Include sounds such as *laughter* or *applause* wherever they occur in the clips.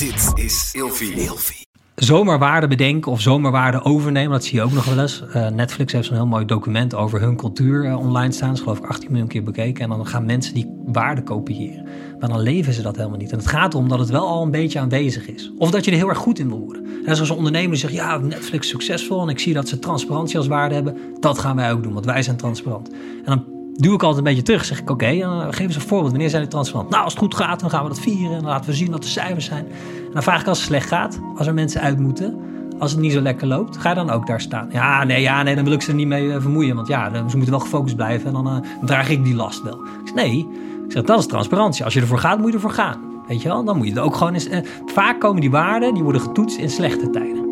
Dit is Ilfie. zomaar waarde bedenken of zomaar overnemen. Dat zie je ook nog wel eens. Uh, Netflix heeft zo'n heel mooi document over hun cultuur uh, online staan. Dat is geloof ik 18 miljoen keer bekeken. En dan gaan mensen die waarde kopiëren. Maar dan leven ze dat helemaal niet. En het gaat erom dat het wel al een beetje aanwezig is. Of dat je er heel erg goed in wil worden. En zoals een ondernemer zegt, ja, Netflix is succesvol. En ik zie dat ze transparantie als waarde hebben. Dat gaan wij ook doen, want wij zijn transparant. En dan duw ik altijd een beetje terug. Zeg ik, oké, okay, uh, geef eens een voorbeeld. Wanneer zijn die transparant? Nou, als het goed gaat, dan gaan we dat vieren. En dan laten we zien wat de cijfers zijn. En dan vraag ik als het slecht gaat, als er mensen uit moeten, als het niet zo lekker loopt, ga je dan ook daar staan? Ja, nee, ja, nee dan wil ik ze er niet mee uh, vermoeien. Want ja, ze moeten wel gefocust blijven en dan, draag ik die last wel. Ik zeg, nee, ik zeg, dat is transparantie. Als je ervoor gaat, moet je ervoor gaan. Weet je wel, dan moet je het ook gewoon eens... Vaak komen die waarden, die worden getoetst in slechte tijden.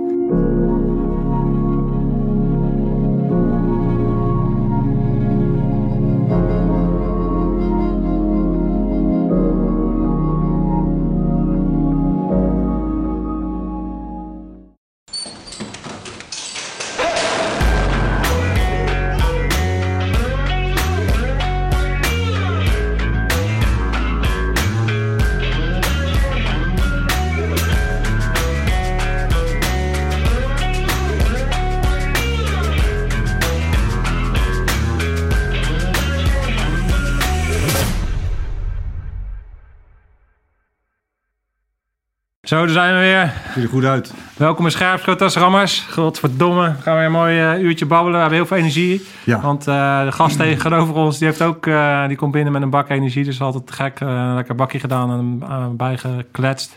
Zo, daar zijn we weer. Ziet er goed uit. Welkom in Scherpschoot, Rammers. Godverdomme, gaan we weer een mooi uh, uurtje babbelen. We hebben heel veel energie. Ja. Want uh, de gast *clears throat* tegenover ons, die, heeft ook, uh, die komt binnen met een bak energie. Dus altijd gek, lekker bakje gedaan en bijgekletst.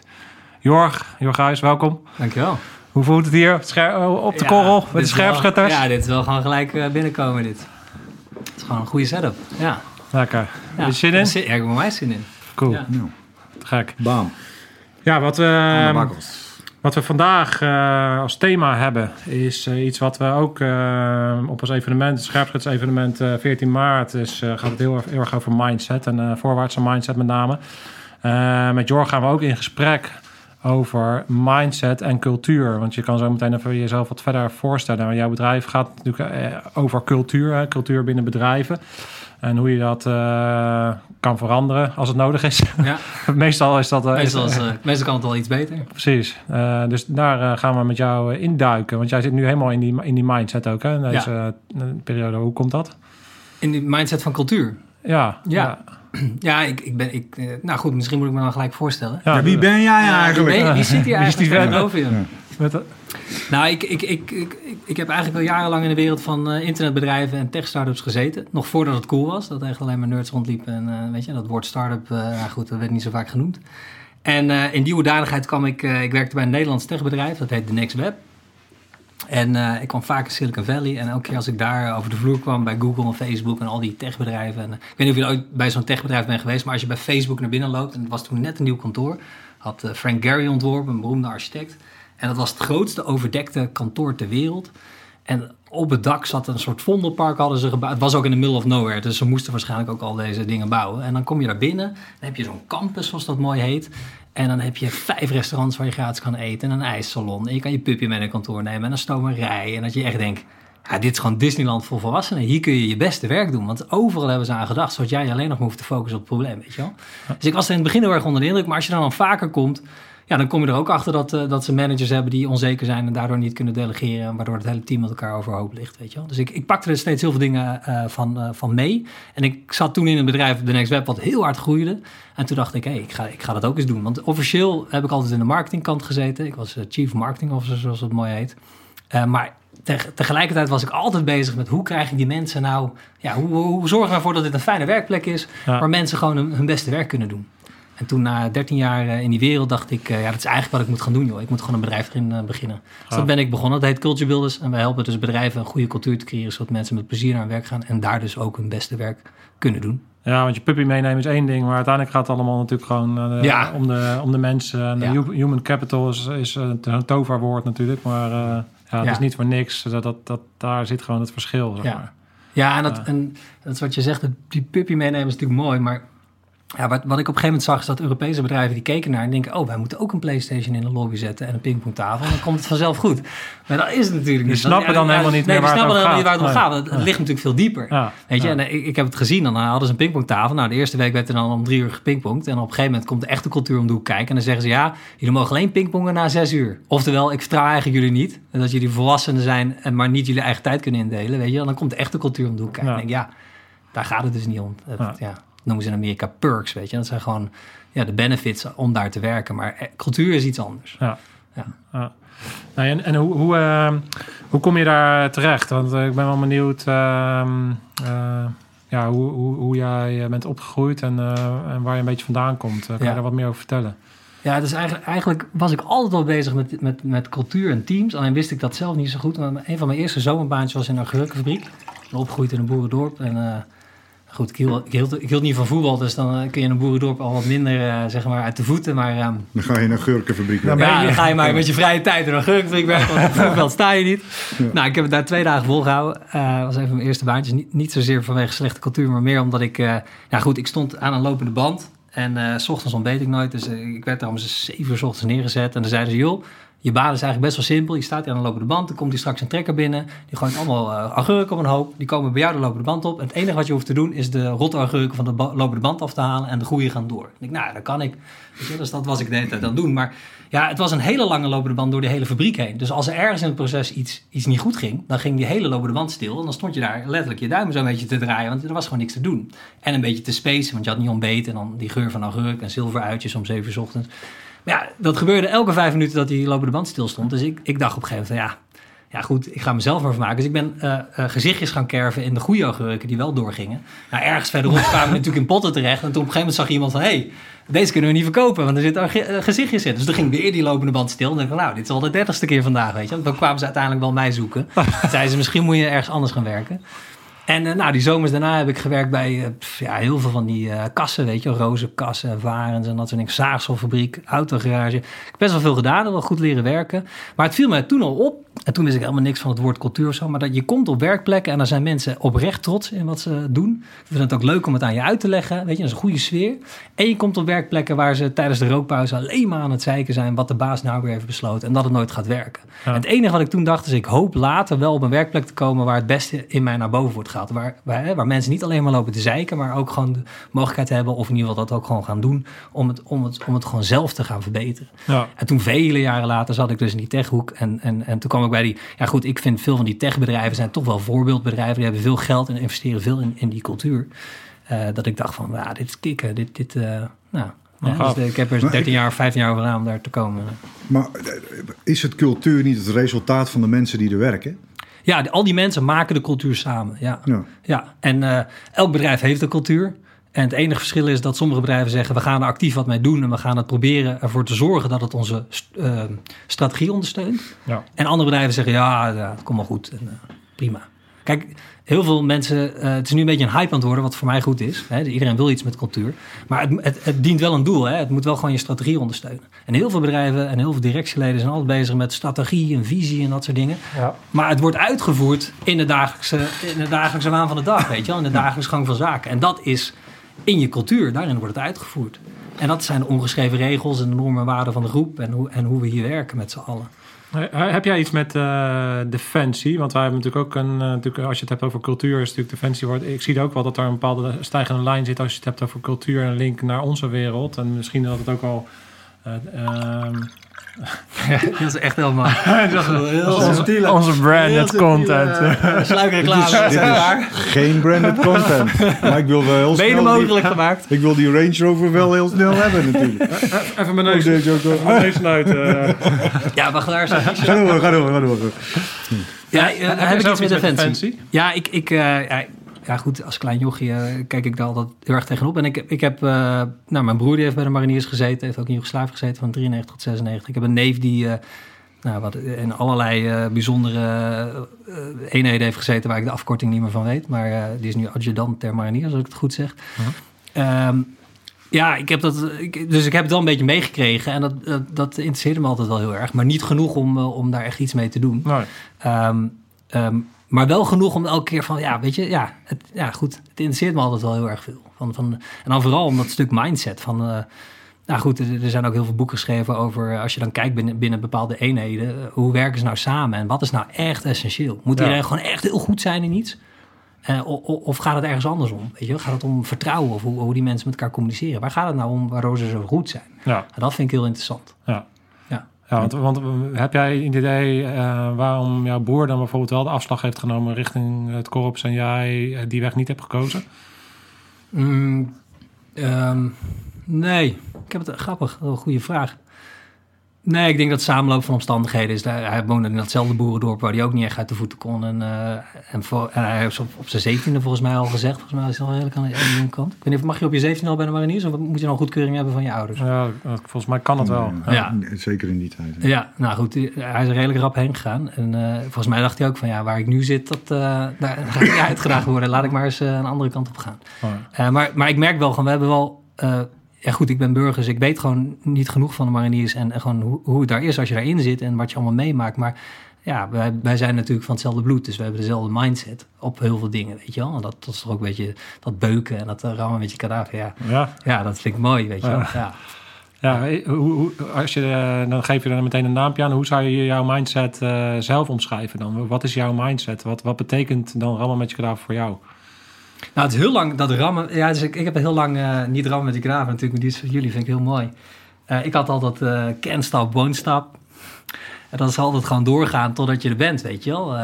Jorg, Jorg Huis, welkom. Dankjewel. Hoe voelt het hier op de ja, korrel met de scherpschutters? Ja, dit is wel gewoon gelijk binnenkomen dit. Het is gewoon een goede setup. Ja. Lekker. Ja. Heb je zin in? Ja, ik heb er mij zin in. Cool. Ja. Gek. Bam. Ja, wat we, wat we vandaag uh, als thema hebben, is uh, iets wat we ook uh, op ons evenement, het scherpschuts-evenement 14 maart, is, gaat het heel, heel erg over mindset en voorwaartse mindset met name. met Jor gaan we ook in gesprek over mindset en cultuur. Want je kan zo meteen even jezelf wat verder voorstellen. Maar jouw bedrijf gaat natuurlijk over cultuur, cultuur binnen bedrijven. En hoe je dat uh, kan veranderen als het nodig is. Ja. *laughs* meestal is dat... Uh, meestal, is, uh, meestal kan het wel iets beter. Precies. dus daar gaan we met jou induiken. Want jij zit nu helemaal in die, in die mindset ook, hè? In deze ja. periode. Hoe komt dat? In die mindset van cultuur? Ja. Ja. Ja, *clears throat* ik, ik ben. Ik, nou goed, misschien moet ik me dan gelijk voorstellen. Ja, wie ben jij eigenlijk? Wie, ben, wie zit hier *laughs* eigenlijk tegenover je? Nou, ik, ik, ik, ik, ik heb eigenlijk al jarenlang in de wereld van uh, internetbedrijven en tech-startups gezeten. Nog voordat het cool was, dat echt alleen maar nerds rondliepen. En uh, weet je, dat woord start-up, uh, nou goed, dat werd niet zo vaak genoemd. En in die hoedanigheid kwam ik, ik werkte bij een Nederlands techbedrijf, dat heet The Next Web. En ik kwam vaak in Silicon Valley. En elke keer als ik daar over de vloer kwam bij Google en Facebook en al die techbedrijven. En, ik weet niet of je ooit bij zo'n techbedrijf bent geweest, maar als je bij Facebook naar binnen loopt, en het was toen net een nieuw kantoor, had Frank Gehry ontworpen, een beroemde architect. En dat was het grootste overdekte kantoor ter wereld. En op het dak zat een soort vondelpark, hadden ze gebouwd. Het was ook in the middle of nowhere, dus ze moesten waarschijnlijk ook al deze dingen bouwen. En dan kom je daar binnen, dan heb je zo'n campus, zoals dat mooi heet. En dan heb je vijf restaurants waar je gratis kan eten en een ijssalon. En je kan je pupje mee naar kantoor nemen en een stomerij. En dat je echt denkt, ja, dit is gewoon Disneyland voor volwassenen. Hier kun je je beste werk doen. Want overal hebben ze aan gedacht, zodat jij alleen nog hoeft te focussen op het probleem, weet je wel. Dus ik was er in het begin heel erg onder de indruk. Maar als je dan, dan vaker komt, ja, dan kom je er ook achter dat, uh, dat ze managers hebben die onzeker zijn en daardoor niet kunnen delegeren. Waardoor het hele team met elkaar overhoop ligt. Weet je wel? Dus ik, ik pakte er steeds heel veel dingen uh, van, uh, van mee. En ik zat toen in een bedrijf, The Next Web, wat heel hard groeide. En toen dacht ik, hé, hey, ik, ga, ik ga dat ook eens doen. Want officieel heb ik altijd in de marketingkant gezeten. Ik was Chief Marketing Officer, zoals het mooi heet. maar tegelijkertijd was ik altijd bezig met hoe krijg ik die mensen nou... Ja, hoe, hoe zorgen we ervoor dat dit een fijne werkplek is... Ja. waar mensen gewoon hun, hun beste werk kunnen doen. En toen na 13 jaar in die wereld dacht ik, ja, dat is eigenlijk wat ik moet gaan doen, joh. Ik moet gewoon een bedrijf erin beginnen. Dus dat ben ik begonnen. Dat heet Culture Builders. En wij helpen dus bedrijven een goede cultuur te creëren, zodat mensen met plezier naar werk gaan en daar dus ook hun beste werk kunnen doen. Ja, want je puppy meenemen is één ding, maar uiteindelijk gaat het allemaal natuurlijk gewoon uh, ja. om, de, om de mensen. En ja. human capital is, is een toverwoord natuurlijk, maar uh, ja, het ja. is niet voor niks. Dat, dat, dat, daar zit gewoon het verschil. Zeg ja. maar. ja, en dat, en dat is wat je zegt, die puppy meenemen is natuurlijk mooi, maar ja, wat, wat ik op een gegeven moment zag, is dat Europese bedrijven die keken naar en denken: Oh, wij moeten ook een PlayStation in de lobby zetten en een pingpongtafel. En dan komt het vanzelf goed. Maar dat is het natuurlijk niet. Die snappen dan helemaal niet nee, meer waar het snappen om helemaal niet waar het om gaat. gaat. Het, ligt natuurlijk veel dieper. Ja, Weet je, ja. en ik, ik heb het gezien, dan hadden ze een pingpongtafel. Nou, de eerste week werd er dan om drie uur gepingpongd. En op een gegeven moment komt de echte cultuur om de hoek kijken. En dan zeggen ze, ja, jullie mogen alleen pingpongen na zes uur. Oftewel, ik vertrouw eigenlijk jullie niet. En dat jullie volwassenen zijn, en maar niet jullie eigen tijd kunnen indelen. Weet je, dan komt de echte cultuur om de hoek kijken. Ja. En denk, ja, daar gaat het dus niet om. Het, Ja. Noemen ze in Amerika perks, weet je. Dat zijn gewoon ja, de benefits om daar te werken. Maar eh, cultuur is iets anders. Ja. Ja. Ja. Nou, en en hoe, hoe, eh, hoe kom je daar terecht? Want eh, ik ben wel benieuwd ehm, eh, ja, hoe, hoe, hoe jij bent opgegroeid en, en waar je een beetje vandaan komt. Kan je daar wat meer over vertellen? Ja, dus eigenlijk, eigenlijk was ik altijd al bezig met, met, met cultuur en teams. Alleen wist ik dat zelf niet zo goed. Maar een van mijn eerste zomerbaantjes was in een ben opgegroeid in een boerendorp. En goed, ik hield, ik, hield, ik hield niet van voetbal. Dus dan eh, kun je in een boerendorp al wat minder eh, zeg maar uit de voeten. Maar ehm, Dan ga je naar gurkenfabriek. Ja, ja, dan ga je maar met je vrije tijd in een augurkenfabriek werken. Want op het voetbal sta je niet. Nou, ik heb het daar twee dagen volgehouden. Eh was even mijn eerste baantjes. Niet, niet zozeer vanwege slechte cultuur, maar meer omdat ik... ja goed, ik stond aan een lopende band. En s ochtends ontbeet ik nooit. Dus ik werd daar om zeven uur s ochtends neergezet. En dan zeiden ze, joh, je baan is eigenlijk best wel simpel. Je staat hier aan een lopende band. Dan komt hier straks een trekker binnen. Die gooit allemaal eh augurken op een hoop. Die komen bij jou de lopende band op. Het enige wat je hoeft te doen is de rotte augurken van de lopende band af te halen. En de goede gaan door. Ik denk, nou, dat kan ik. Dus dat was ik de hele tijd aan het doen. Maar ja, het was een hele lange lopende band door de hele fabriek heen. Dus als er ergens in het proces iets, iets niet goed ging, dan ging die hele lopende band stil. En dan stond je daar letterlijk je duimen zo'n beetje te draaien, want er was gewoon niks te doen. En een beetje te spacen, want je had niet ontbeten. En dan die geur van augurk en zilveruitjes om zeven uur ochtends. Maar ja, dat gebeurde elke vijf minuten dat die lopende band stil stond. Dus ik, ik dacht op een gegeven moment, van, ja, ja goed, ik ga mezelf maar vermaken. Dus ik ben eh, eh, gezichtjes gaan kerven in de goede augurken die wel doorgingen. Nou, ergens verderop *laughs* kwamen we natuurlijk in potten terecht. En toen op een gegeven moment zag iemand van, hé, hey, deze kunnen we niet verkopen, want er zitten eh, gezichtjes in. Dus toen ging weer die lopende band stil. En dan dacht ik, nou, dit is al de dertigste keer vandaag, weet je. Want dan kwamen ze uiteindelijk wel mij zoeken. Toen *laughs* zeiden ze, misschien moet je ergens anders gaan werken. En eh, nou, die zomers daarna heb ik gewerkt bij eh, ja, heel veel van die eh, kassen, weet je, rozenkassen, varens en dat soort dingen. Zaagselfabriek, autogarage. Ik heb best wel veel gedaan wel goed leren werken. Maar het viel mij toen al op, en toen wist ik helemaal niks van het woord cultuur of zo, maar dat je komt op werkplekken en dan zijn mensen oprecht trots in wat ze doen. Ik vind het ook leuk om het aan je uit te leggen, weet je, dat is een goede sfeer. En je komt op werkplekken waar ze tijdens de rookpauze alleen maar aan het zeiken zijn wat de baas nou weer heeft besloten en dat het nooit gaat werken. Ja. Het enige wat ik toen dacht is, ik hoop later wel op een werkplek te komen waar het beste in mij naar boven wordt gehaald. Waar, waar, waar mensen niet alleen maar lopen te zeiken, maar ook gewoon de mogelijkheid hebben, of in ieder geval dat ook gewoon gaan doen, om het, om het, om het gewoon zelf te gaan verbeteren. Ja. En toen vele jaren later zat ik dus in die techhoek. En, en, en toen kwam ik bij die... Ja goed, ik vind veel van die techbedrijven zijn toch wel voorbeeldbedrijven. Die hebben veel geld en investeren veel in, in die cultuur. Eh, dat ik dacht van, ja, dit is kicken. Dit, dit, eh, nou, ja, dus ik heb er 13 jaar, 15 jaar over gedaan om daar te komen. Maar eh, is het cultuur niet het resultaat van de mensen die er werken? Ja, al die mensen maken de cultuur samen. Ja, Ja. ja. en eh, elk bedrijf heeft een cultuur. En het enige verschil is dat sommige bedrijven zeggen... we gaan er actief wat mee doen... en we gaan het proberen ervoor te zorgen... dat het onze eh, strategie ondersteunt. Ja. En andere bedrijven zeggen, ja, ja het komt wel goed. En, eh, prima. Kijk, heel veel mensen... eh, het is nu een beetje een hype aan het worden, wat voor mij goed is. Hè? Iedereen wil iets met cultuur. Maar het, het, het dient wel een doel. Hè? Het moet wel gewoon je strategie ondersteunen. En heel veel bedrijven en heel veel directieleden... zijn altijd bezig met strategie en visie en dat soort dingen. Ja. Maar het wordt uitgevoerd in de dagelijkse, in de dagelijkse waan van de dag, weet je wel. In de dagelijkse gang van zaken. En dat is in je cultuur. Daarin wordt het uitgevoerd. En dat zijn de ongeschreven regels en de normen en waarden van de groep. En hoe, en hoe we hier werken met z'n allen. Heb jij iets met eh, defensie? Want wij hebben natuurlijk ook een, eh, natuurlijk, als je het hebt over cultuur, is natuurlijk defensie wordt. Ik zie ook wel dat er een bepaalde stijgende lijn zit als je het hebt over cultuur en link naar onze wereld. En misschien dat het ook al. *laughs* Dat is echt helemaal... *laughs* onze, onze branded content. Sluikreclame, Dit is- dit zeg is maar. Geen branded *laughs* content. Maar ik wil wel heel Mede snel... mogelijk Die, gemaakt. ik wil die Range Rover wel heel snel hebben natuurlijk. Even mijn neus, wel. even mijn neus snuiten. eh. Ja, wacht, daar Ga door, ga door, ga door. Ja, Heb eh, ik iets met defensie? Ja, ik, ik, eh, ja, ja, goed, als klein jochie eh, kijk ik daar altijd heel erg tegenop. En ik, ik heb, eh, nou, mijn broer die heeft bij de mariniers gezeten, heeft ook in Joegoslavië gezeten van 93 tot 96. Ik heb een neef die eh, nou, wat in allerlei bijzondere eenheden heeft gezeten waar ik de afkorting niet meer van weet. Maar die is nu adjudant ter mariniers, als ik het goed zeg. Ehm, ja, ik heb dat, ik, dus ik heb het wel een beetje meegekregen en dat, dat, dat interesseerde me altijd wel heel erg. Maar niet genoeg om, om daar echt iets mee te doen. Nee. Ehm, ehm, Maar wel genoeg om elke keer van, ja, weet je, ja, het, ja goed, het interesseert me altijd wel heel erg veel. Van, van, en dan vooral om dat stuk mindset van, uh, nou goed, er, zijn ook heel veel boeken geschreven over, als je dan kijkt binnen, binnen bepaalde eenheden, hoe werken ze nou samen en wat is nou echt essentieel? Moet iedereen gewoon echt heel goed zijn in iets? Uh, of gaat het ergens anders om? Weet je? Gaat het om vertrouwen of hoe, hoe, die mensen met elkaar communiceren? Waar gaat het nou om waardoor ze zo goed zijn? Ja. En dat vind ik heel interessant. Ja. Ja, want, want heb jij een idee uh, waarom jouw broer dan bijvoorbeeld wel de afslag heeft genomen richting het korps en jij eh, die weg niet hebt gekozen? Mm, um, nee, ik heb het grappig, een goede vraag. Nee, ik denk dat het samenloop van omstandigheden is. Hij woonde in datzelfde boerendorp waar hij ook niet echt uit de voeten kon. En, uh, en, voor, en hij heeft op, op zijn zeventiende volgens mij al gezegd. Volgens mij is hij al redelijk aan de ene kant. Ik weet niet, mag je op je zeventiende al bij de mariniers? Of moet je nog goedkeuring hebben van je ouders? Ja, volgens mij kan het wel. Ja, zeker in die tijd. Ja, nou goed. Hij is er redelijk rap heen gegaan. En uh, volgens mij dacht hij ook van ja, waar ik nu zit, dat, uh, daar ga ik niet *laughs* uitgedaagd worden. Laat ik maar eens een andere kant op gaan. Oh. maar, maar ik merk wel gewoon, we hebben wel ja goed, ik ben burger, dus ik weet gewoon niet genoeg van de mariniers en, gewoon hoe, hoe het daar is als je daarin zit en wat je allemaal meemaakt. Maar ja, wij, wij zijn natuurlijk van hetzelfde bloed, dus we hebben dezelfde mindset op heel veel dingen, weet je wel. En dat, dat is toch ook een beetje dat beuken en dat rammen met je kadaver, ja. ja. Ja, dat vind ik mooi, weet je wel. Ja. Ja, hoe, hoe, als je, eh, dan geef je er meteen een naampje aan. Hoe zou je jouw mindset uh, zelf omschrijven dan? Wat is jouw mindset? Wat, wat betekent dan rammen met je kadaver voor jou? Nou, het is heel lang dat rammen. Ja, dus ik, ik heb heel lang uh, niet rammen met die graven natuurlijk, maar die is voor jullie vind ik heel mooi. Uh, ik had altijd uh, stop, won't stop. En dat is altijd gewoon doorgaan totdat je er bent, weet je wel.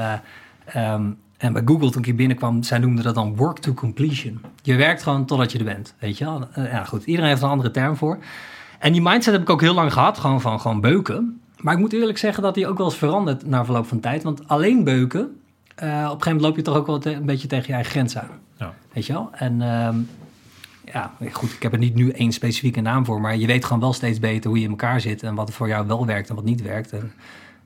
Um, en bij Google, toen ik hier binnenkwam, zij noemden dat dan work to completion. Je werkt gewoon totdat je er bent, weet je wel. ja, goed, iedereen heeft een andere term voor. En die mindset heb ik ook heel lang gehad, gewoon van gewoon beuken. Maar ik moet eerlijk zeggen dat die ook wel eens verandert na verloop van tijd. Want alleen beuken, op een gegeven moment loop je toch ook wel een beetje tegen je eigen grens aan. Ja. Weet je wel? En ehm, ja, goed, ik heb er niet nu één specifieke naam voor, maar je weet gewoon wel steeds beter hoe je in elkaar zit en wat voor jou wel werkt en wat niet werkt. En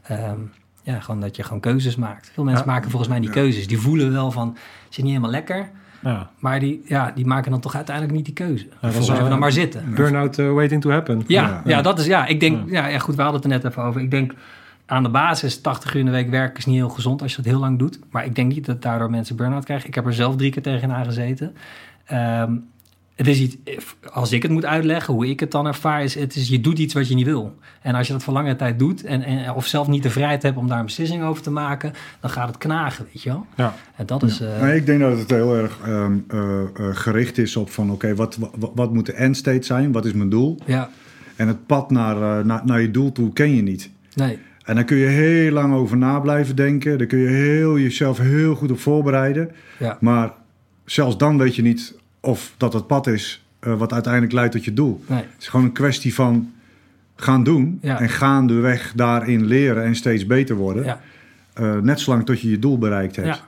ehm, ja, gewoon dat je gewoon keuzes maakt. Veel mensen maken volgens mij die keuzes. Die voelen wel van, het zit niet helemaal lekker. Ja. Maar die, ja, die maken dan toch uiteindelijk niet die keuze. Ja, dat we dan maar zitten. Burnout uh, waiting to happen. Ja, ja, dat is ja. Ik denk, ja. Ja, goed, we hadden het er net even over. Ik denk aan de basis 80 uur in de week werken is niet heel gezond als je dat heel lang doet. Maar ik denk niet dat daardoor mensen burn-out krijgen. Ik heb er zelf drie keer tegenaan gezeten. Um, het is iets, als ik het moet uitleggen, hoe ik het dan ervaar, is het is je doet iets wat je niet wil. En als je dat voor lange tijd doet, en, en of zelf niet de vrijheid hebt om daar een beslissing over te maken, dan gaat het knagen, weet je wel. Ja. En dat is. Uh... Nee, ik denk dat het heel erg um, uh, gericht is op van oké, wat, wat, wat, moet de end state zijn? Wat is mijn doel? Ja. En het pad naar, naar, naar je doel toe ken je niet. Nee. En daar kun je heel lang over na blijven denken. Daar kun je heel, jezelf heel goed op voorbereiden. Ja. Maar zelfs dan weet je niet of dat het pad is uh, wat uiteindelijk leidt tot je doel. Nee. Het is gewoon een kwestie van gaan doen ja. en gaandeweg daarin leren en steeds beter worden. Ja. Uh, net zolang tot je je doel bereikt hebt. Ja.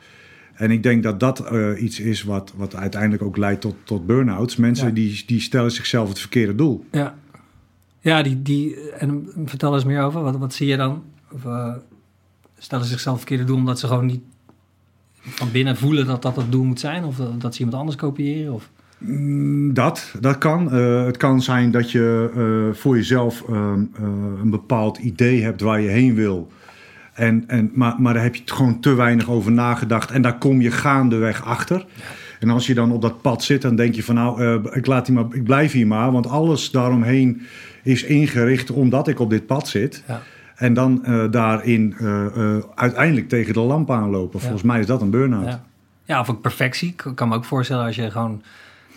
En ik denk dat dat uh, iets is wat, wat uiteindelijk ook leidt tot, tot burn-outs. Mensen die, die stellen zichzelf het verkeerde doel. Ja, ja die, die, en vertel eens meer over. Wat, wat zie je dan? Of uh, stellen zichzelf verkeerde doel omdat ze gewoon niet van binnen voelen dat dat het doel moet zijn? Of dat ze iemand anders kopiëren? Of? Mm, dat, dat kan. Uh, het kan zijn dat je uh, voor jezelf een bepaald idee hebt waar je heen wil. En, en, maar, maar daar heb je gewoon te weinig over nagedacht. En daar kom je gaandeweg achter. En als je dan op dat pad zit, dan denk je van nou, ik, laat die maar, ik blijf hier maar. Want alles daaromheen is ingericht omdat ik op dit pad zit. Ja. En dan uh, daarin uh, uh, uiteindelijk tegen de lamp aanlopen. Volgens mij is dat een burn-out. Ja. ja, of een perfectie. Ik kan me ook voorstellen als je gewoon...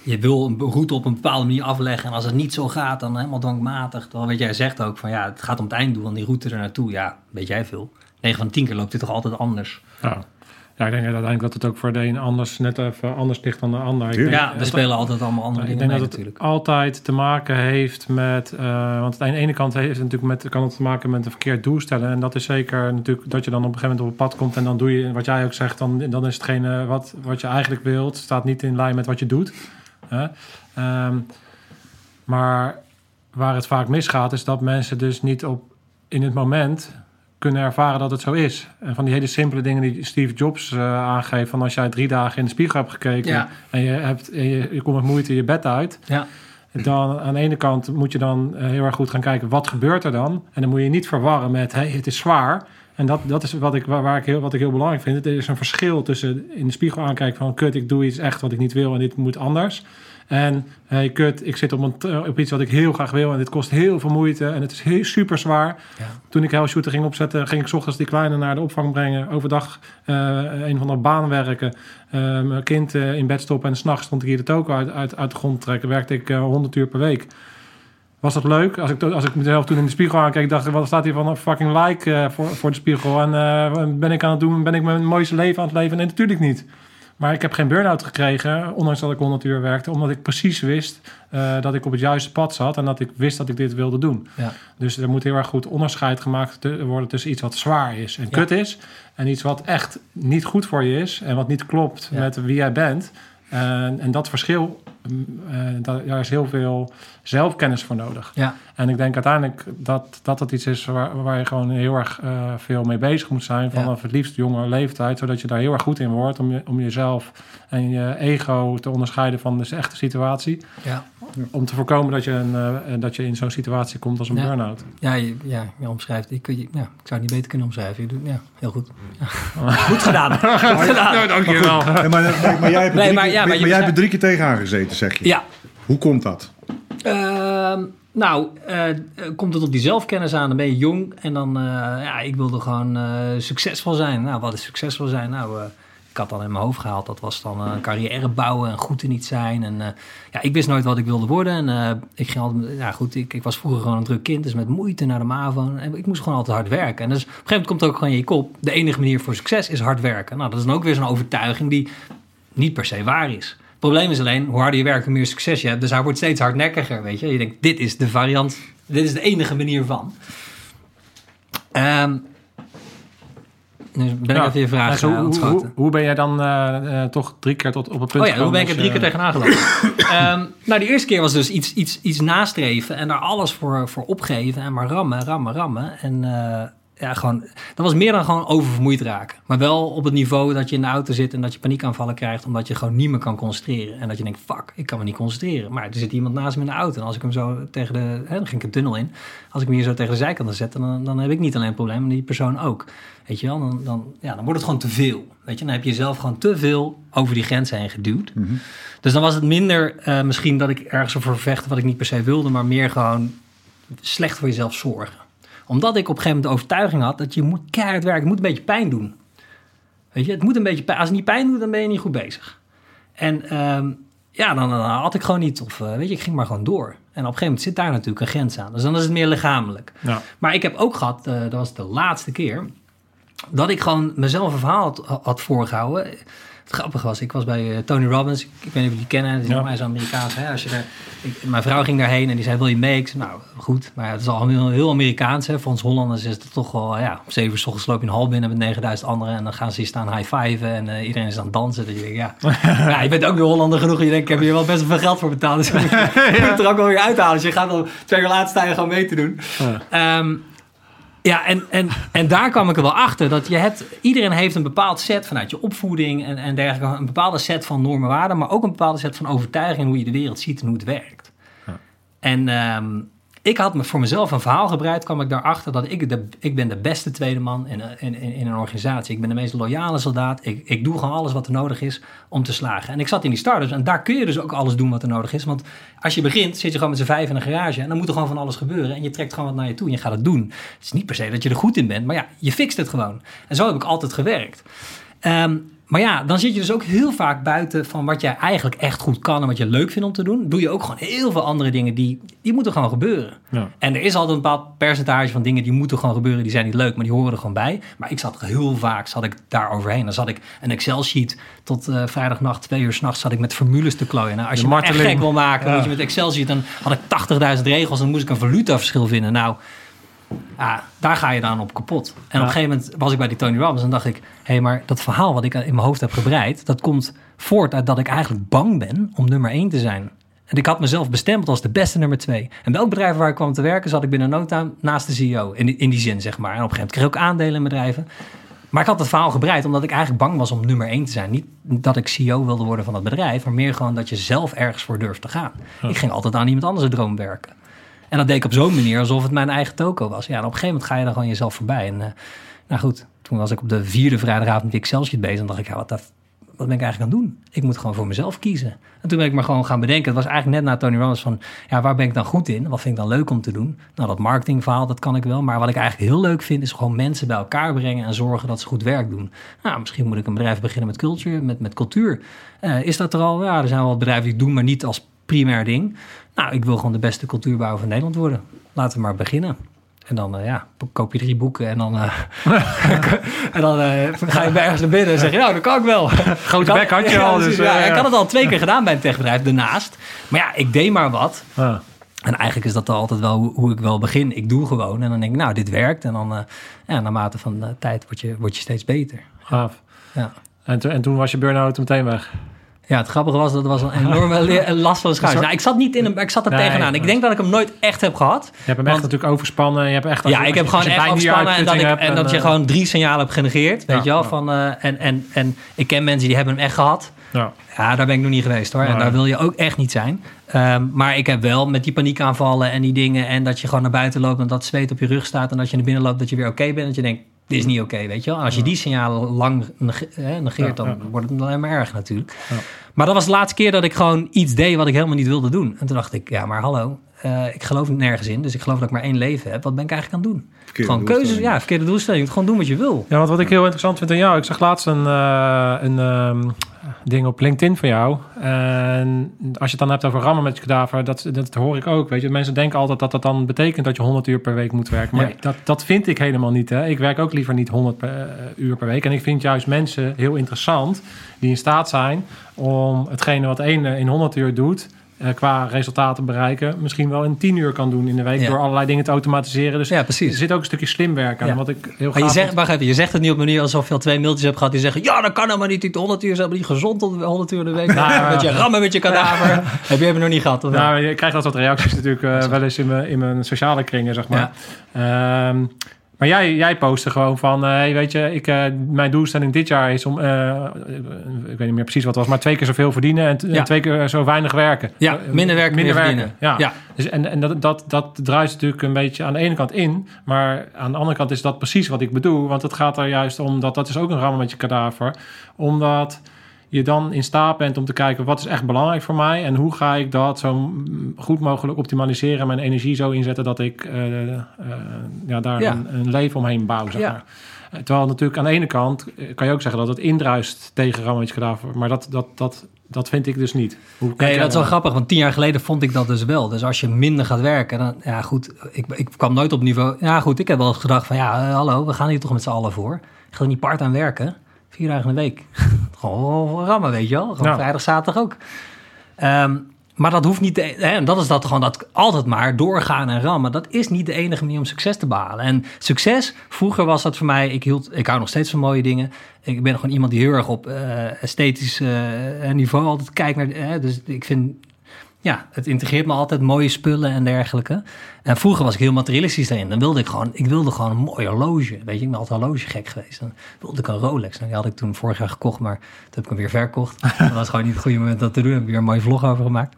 Je wil een route op een bepaalde manier afleggen. En als het niet zo gaat, dan helemaal dwangmatig. Terwijl wat jij zegt ook van ja, het gaat om het einddoel. En die route er naartoe, ja, weet jij veel. 9 van 10 keer loopt dit toch altijd anders. Ja. Ja, ik denk uiteindelijk dat het ook voor de een anders, net even anders ligt dan de ander. Ik ja, we spelen altijd allemaal andere dingen Ik denk dat het natuurlijk. altijd te maken heeft met... Uh, want aan de ene kant heeft het natuurlijk met, kan het te maken met een verkeerd doel stellen. En dat is zeker natuurlijk dat je dan op een gegeven moment op het pad komt... en dan doe je, wat jij ook zegt, dan, dan is hetgene wat, wat je eigenlijk wilt... staat niet in lijn met wat je doet. Um, maar waar het vaak misgaat, is dat mensen dus niet op in het moment kunnen ervaren dat het zo is. En van die hele simpele dingen die Steve Jobs uh, aangeeft... van als jij drie dagen in de spiegel hebt gekeken... en, je, hebt, en je, je komt met moeite je bed uit... Ja. Dan aan de ene kant moet je dan eh, heel erg goed gaan kijken... wat gebeurt er dan? En dan moet je niet verwarren met... Hey, het is zwaar En dat, dat is wat ik, waar, ik heel, wat ik heel belangrijk vind. Er is een verschil tussen in de spiegel aankijken van... kut, ik doe iets echt wat ik niet wil en dit moet anders... En hey, kut, ik zit op, een, op iets wat ik heel graag wil en dit kost heel veel moeite en het is heel super zwaar. Ja. Toen ik heel shooter ging opzetten, ging ik ochtends die kleine naar de opvang brengen. Overdag uh, een van de baan werken, uh, mijn kind uh, in bed stoppen en s'nachts stond ik hier de toko uit, uit, uit de grond trekken. Werkte ik 100 uur per week. Was dat leuk? Als ik, als ik mezelf toen in de spiegel aankeek, dacht ik, wat staat hier van een fucking like voor, voor de spiegel? En ben ik aan het doen, ben ik mijn mooiste leven aan het leven? Nee, natuurlijk niet. Maar ik heb geen burn-out gekregen, ondanks dat ik 100 uur werkte, omdat ik precies wist uh, dat ik op het juiste pad zat en dat ik wist dat ik dit wilde doen. Ja. Dus er moet heel erg goed onderscheid gemaakt worden tussen iets wat zwaar is en kut is, en iets wat echt niet goed voor je is en wat niet klopt met wie jij bent. En, en dat verschil, daar is heel veel zelfkennis voor nodig. Ja. En ik denk uiteindelijk dat dat het iets is waar, waar je gewoon heel erg uh, veel mee bezig moet zijn. Vanaf het liefst jonge leeftijd. Zodat je daar heel erg goed in wordt. Om, je, om jezelf en je ego te onderscheiden van de echte situatie. Ja. Om te voorkomen dat je, een, uh, dat je in zo'n situatie komt als een ja. burn-out. Ja, je, ja, je omschrijft. Ik, je, ja, ik zou het niet beter kunnen omschrijven. Je doet, ja, heel goed. Goed gedaan. Goed gedaan. Nou, dankjewel. Maar, maar, jij hebt nee, maar, ja, maar, jij hebt er drie keer tegenaan gezeten, zeg je. Ja. Hoe komt dat? Uh, nou, uh, komt het op die zelfkennis aan, dan ben je jong en dan, uh, ja, ik wilde gewoon succesvol zijn. Nou, wat is succesvol zijn? Nou, ik had al in mijn hoofd gehaald, dat was dan een carrière bouwen en goed in iets zijn. En ja, ik wist nooit wat ik wilde worden. En ik ging altijd, ja goed, ik, ik, was vroeger gewoon een druk kind, dus met moeite naar de MAVO. En ik moest gewoon altijd hard werken. En dus op een gegeven moment komt het ook gewoon in je kop, de enige manier voor succes is hard werken. Nou, dat is dan ook weer zo'n overtuiging die niet per se waar is probleem is alleen, hoe harder je werkt, hoe meer succes je hebt. Dus hij wordt steeds hardnekkiger, weet je. Je denkt, dit is de variant, dit is de enige manier van. Um, nu ben ik even je vraag uh, hoe, hoe, hoe, ben jij dan uh, uh, toch drie keer tot op het punt Oh ja, hoe ben ik er drie keer tegenaan gelopen? um, *coughs* nou, de eerste keer was dus iets, iets, iets nastreven en daar alles voor, voor opgeven en maar rammen, rammen, rammen. En ja, gewoon, dat was meer dan gewoon oververmoeid raken. Maar wel op het niveau dat je in de auto zit en dat je paniekaanvallen krijgt, omdat je gewoon niet meer kan concentreren. En dat je denkt, fuck, ik kan me niet concentreren. Maar er zit iemand naast me in de auto. En als ik hem zo tegen de, hè, dan ging ik een tunnel in. Als ik hem hier zo tegen de zijkant zet, dan, dan heb ik niet alleen een probleem, maar die persoon ook. Weet je wel, dan, dan, ja, dan wordt het gewoon te veel. Weet je, dan heb je jezelf gewoon te veel over die grens heen geduwd. Mhm. Dus dan was het minder uh, misschien dat ik ergens over vechten wat ik niet per se wilde, maar meer gewoon slecht voor jezelf zorgen omdat ik op een gegeven moment de overtuiging had dat je moet keihard werken. Moet een beetje pijn doen. Weet je, het moet een beetje pijn. Als het niet pijn doet, dan ben je niet goed bezig. En um, ja, dan, dan, had ik gewoon niet. Of uh, weet je, ik ging maar gewoon door. En op een gegeven moment zit daar natuurlijk een grens aan. Dus dan is het meer lichamelijk. Ja. Maar ik heb ook gehad, uh, dat was de laatste keer, dat ik gewoon mezelf een verhaal had, had voorgehouden. Het grappige was, ik was bij uh, Tony Robbins. Ik, weet niet of jullie kennen. Die is ja. mij zo Amerikaans. Hè? Als je ik, mijn vrouw ging daarheen en die zei, wil je mee? Ik zei, nou, goed. Maar het is al heel, heel Amerikaans. Hè? Voor ons Hollanders is het toch wel... Ja, om zeven uur s ochtends loop je een hal binnen met 9000 anderen. En dan gaan ze hier staan high-fiven. En uh, iedereen is aan het dansen. Dus je denkt, ja. *laughs* ja, je bent ook de Hollander genoeg. Je denkt, ik heb hier wel best veel geld voor betaald. Dus *laughs* *laughs* ik moet er ook wel weer uithalen. Dus je gaat al twee uur later staan gewoon mee te doen. Um, ja, en, en, en daar kwam ik er wel achter. Dat je hebt, iedereen heeft een bepaald set vanuit je opvoeding en, en dergelijke. Een bepaalde set van normen waarden. Maar ook een bepaalde set van overtuiging. Hoe je de wereld ziet en hoe het werkt. Ja. En um, ik had me voor mezelf een verhaal gebreid, kwam ik daarachter dat ik, de, ik ben de beste tweede man in, in, in, een organisatie. Ik ben de meest loyale soldaat. Ik, ik doe gewoon alles wat er nodig is om te slagen. En ik zat in die startups en daar kun je dus ook alles doen wat er nodig is. Want als je begint, zit je gewoon met z'n vijf in een garage en dan moet er gewoon van alles gebeuren. En je trekt gewoon wat naar je toe en je gaat het doen. Het is niet per se dat je er goed in bent, maar ja, je fixt het gewoon. En zo heb ik altijd gewerkt. Um, maar ja, dan zit je dus ook heel vaak buiten van wat jij eigenlijk echt goed kan en wat je leuk vindt om te doen. Doe je ook gewoon heel veel andere dingen die, die moeten gewoon gebeuren. Ja. En er is altijd een bepaald percentage van dingen die moeten gewoon gebeuren. Die zijn niet leuk, maar die horen er gewoon bij. Maar ik zat heel vaak zat ik daar overheen. Dan zat ik een Excel-sheet tot uh, vrijdagnacht, twee uur s'nachts, zat ik met formules te klooien. Nou, als je me echt gek wil maken, ja. moet je met Excel-sheet, dan had ik 80.000 regels en dan moest ik een valutaverschil vinden. Nou, ja, daar ga je dan op kapot. En op een gegeven moment was ik bij die Tony Robbins en dacht ik... hé, hey, maar dat verhaal wat ik in mijn hoofd heb gebreid... dat komt voort uit dat ik eigenlijk bang ben om nummer één te zijn. En ik had mezelf bestempeld als de beste nummer twee. En welk bedrijf waar ik kwam te werken... zat ik binnen no time naast de CEO. In die, in die zin, zeg maar. En op een gegeven moment kreeg ik ook aandelen in bedrijven. Maar ik had het verhaal gebreid omdat ik eigenlijk bang was om nummer één te zijn. Niet dat ik CEO wilde worden van het bedrijf... maar meer gewoon dat je zelf ergens voor durft te gaan. Ik ging altijd aan iemand anders droom werken. En dat deed ik op zo'n manier alsof het mijn eigen toko was. Ja, en op een gegeven moment ga je dan gewoon jezelf voorbij. En nou goed, toen was ik op de vierde vrijdagavond met Excelsior bezig. En dacht ik, ja, wat, wat ben ik eigenlijk aan het doen? Ik moet gewoon voor mezelf kiezen. En toen ben ik maar gewoon gaan bedenken. Het was eigenlijk net na Tony Robbins van... ja, waar ben ik dan goed in? Wat vind ik dan leuk om te doen? Nou, dat marketingverhaal, dat kan ik wel. Maar wat ik eigenlijk heel leuk vind... is gewoon mensen bij elkaar brengen... en zorgen dat ze goed werk doen. Nou, misschien moet ik een bedrijf beginnen met cultuur, met, met cultuur. Uh, is dat er al? Ja, er zijn wel bedrijven die doen... maar niet als primair ding. Nou, ik wil gewoon de beste cultuurbouwer van Nederland worden. Laten we maar beginnen. En dan uh, ja, koop je drie boeken en dan, uh, *laughs* en dan uh, ga je bij ergens naar binnen en zeg je, nou, dat kan ik wel. Grote bek had je *laughs* al. Dus, ja, ik had het al twee keer gedaan bij een techbedrijf daarnaast. Maar ja, ik deed maar wat. En eigenlijk is dat altijd wel hoe, ik wel begin. Ik doe gewoon en dan denk ik, nou, dit werkt. En dan, ja, naarmate van de tijd word je, word je steeds beter. Gaaf. Ja. En, en toen was je burn-out meteen weg? Ja, het grappige was dat was een enorme *laughs* last van de schouders. Nou, ik zat niet in een, ik zat er tegenaan. Ik denk dat ik hem nooit echt heb gehad. Je hebt hem echt natuurlijk overspannen. Je hebt echt ja, ik heb gewoon echt overspannen en dat, ik, en, dat je gewoon drie signalen hebt genegeerd. Weet je wel? Van, uh, en, en, en ik ken mensen die hebben hem echt gehad. Ja. ja, daar ben ik nog niet geweest hoor. En daar wil je ook echt niet zijn. Um, maar ik heb wel met die paniekaanvallen en die dingen. En dat je gewoon naar buiten loopt en dat zweet op je rug staat. En dat je naar binnen loopt dat je weer oké bent. Dat je denkt, dit is niet oké, weet je wel. Als je die signalen lang negeert, dan wordt het alleen maar erg natuurlijk. Maar dat was de laatste keer dat ik gewoon iets deed wat ik helemaal niet wilde doen. En toen dacht ik, ja, maar hallo, uh, ik geloof nergens in. Dus ik geloof dat ik maar één leven heb. Wat ben ik eigenlijk aan het doen? gewoon keuzes, ja, verkeerde doelstelling. Gewoon doen wat je wil. Ja, want wat ik heel interessant vind aan jou, ik zag laatst een, uh, een um, ding op LinkedIn van jou. En als je het dan hebt over rammen met je kadaver, dat, dat hoor ik ook. Weet je, mensen denken altijd dat dat dan betekent dat je 100 uur per week moet werken. Maar dat, dat vind ik helemaal niet. Hè. Ik werk ook liever niet 100 per, uh, uur per week. En ik vind juist mensen heel interessant die in staat zijn om hetgene wat één in 100 uur doet, uh, qua resultaten bereiken, misschien wel in 10 uur kan doen in de week door allerlei dingen te automatiseren. Dus ja, precies. er zit ook een stukje slim werken aan. Wat ik heel maar je zegt, wacht even, je zegt het niet op manier alsof je al twee mailtjes hebt gehad die zeggen: Ja, dat kan helemaal niet. Die 100 uur is helemaal niet gezond tot 100 uur in de week. Nou, *laughs* met je rammen met je kadaver. *laughs* Heb je hem nog niet gehad? Of nou, je krijgt soort reacties natuurlijk uh, wel eens in mijn, in mijn sociale kringen, zeg maar. Ja. Um, maar jij, jij postte gewoon van, uh, weet je, ik, uh, mijn doelstelling dit jaar is om, uh, ik weet niet meer precies wat het was, maar twee keer zoveel verdienen en, ja. en twee keer zo weinig werken. Ja, minder werken, minder werken. Verdienen. Ja. ja. Dus, en en dat, dat, dat draait natuurlijk een beetje aan de ene kant in, maar aan de andere kant is dat precies wat ik bedoel, want het gaat er juist om dat, dat is ook een rammer met je kadaver, omdat je dan in staat bent om te kijken wat is echt belangrijk voor mij en hoe ga ik dat zo goed mogelijk optimaliseren en mijn energie zo inzetten dat ik uh, uh, ja, daar Een, een, leven omheen bouw. Zeg maar. Eh, terwijl natuurlijk aan de ene kant kan je ook zeggen dat het indruist tegen Ramage gedaan maar dat, dat, dat, dat vind ik dus niet. Hoe nee, dat is wel grappig, want tien jaar geleden vond ik dat dus wel. Dus als je minder gaat werken, dan ja goed, ik, ik kwam nooit op niveau. Ja goed, ik heb wel gedacht van ja, hallo, we gaan hier toch met z'n allen voor. Ik ga er niet part aan werken. Vier dagen in de week. *laughs* gewoon rammen, weet je wel. Gewoon vrijdag, zaterdag ook. Um, maar dat hoeft niet, te, hè, en dat is dat gewoon dat altijd maar doorgaan en rammen. Dat is niet de enige manier om succes te behalen. En succes, vroeger was dat voor mij, ik, hield, ik hou nog steeds van mooie dingen. Ik ben gewoon iemand die heel erg op uh, esthetisch uh, niveau altijd kijkt naar. dus ik vind ja, het integreert me altijd mooie spullen en dergelijke. En vroeger was ik heel materialistisch daarin. Dan wilde ik gewoon, ik wilde gewoon een mooi horloge. Weet je, ik ben altijd horloge gek geweest. Dan wilde ik een Rolex. Nou, die had ik toen vorig jaar gekocht, maar toen heb ik hem weer verkocht. *laughs* dat was gewoon niet het goede moment dat te doen. Heb ik weer een mooie vlog over gemaakt.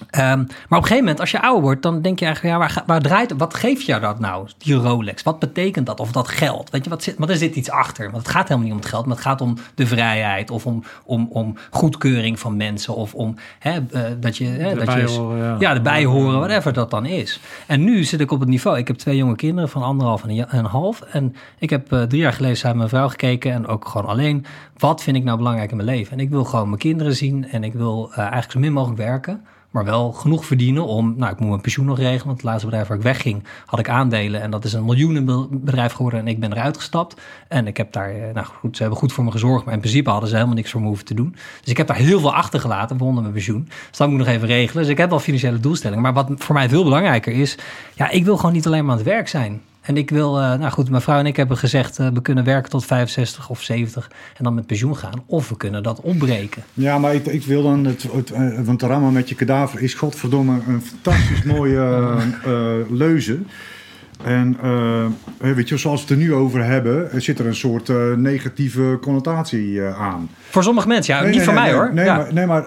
Um, maar op een gegeven moment, als je ouder wordt, dan denk je eigenlijk, ja, waar, waar draait, wat geeft jou dat nou, die Rolex? Wat betekent dat? Of dat geld? Weet je, wat zit, maar er zit iets achter. Want het gaat helemaal niet om het geld, maar het gaat om de vrijheid of om, om, om goedkeuring van mensen of om hè, uh, dat je, hè, dat je ja. ja, de bijhoren, whatever dat dan is. En nu zit ik op het niveau, ik heb twee jonge kinderen van anderhalf en een half. En ik heb uh, drie jaar geleden samen met mijn vrouw gekeken en ook gewoon alleen, wat vind ik nou belangrijk in mijn leven? En ik wil gewoon mijn kinderen zien en ik wil uh, eigenlijk zo min mogelijk werken maar wel genoeg verdienen om, nou, ik moet mijn pensioen nog regelen. Want het laatste bedrijf waar ik wegging, had ik aandelen. En dat is een miljoenenbedrijf geworden. En ik ben eruit gestapt. En ik heb daar, eh, nou goed, ze hebben goed voor me gezorgd. Maar in principe hadden ze helemaal niks voor me hoeven te doen. Dus ik heb daar heel veel achtergelaten, waaronder mijn pensioen. Dus dat moet ik nog even regelen. Dus ik heb wel financiële doelstellingen. Maar wat voor mij veel belangrijker is, ja, ik wil gewoon niet alleen maar aan het werk zijn. En ik wil, uh, nou goed, mijn vrouw en ik hebben gezegd, uh, we kunnen werken tot 65 of 70 en dan met pensioen gaan. Of we kunnen dat opbreken. Ja, maar ik, ik wil dan, het, het, uh, want rammen met je kadaver is godverdomme een fantastisch *laughs* mooie leuze. En weet je, zoals we het er nu over hebben, zit er een soort negatieve connotatie aan. Voor sommige mensen, ja. niet nee, voor nee, mij hoor. Nee, ja. maar, nee, maar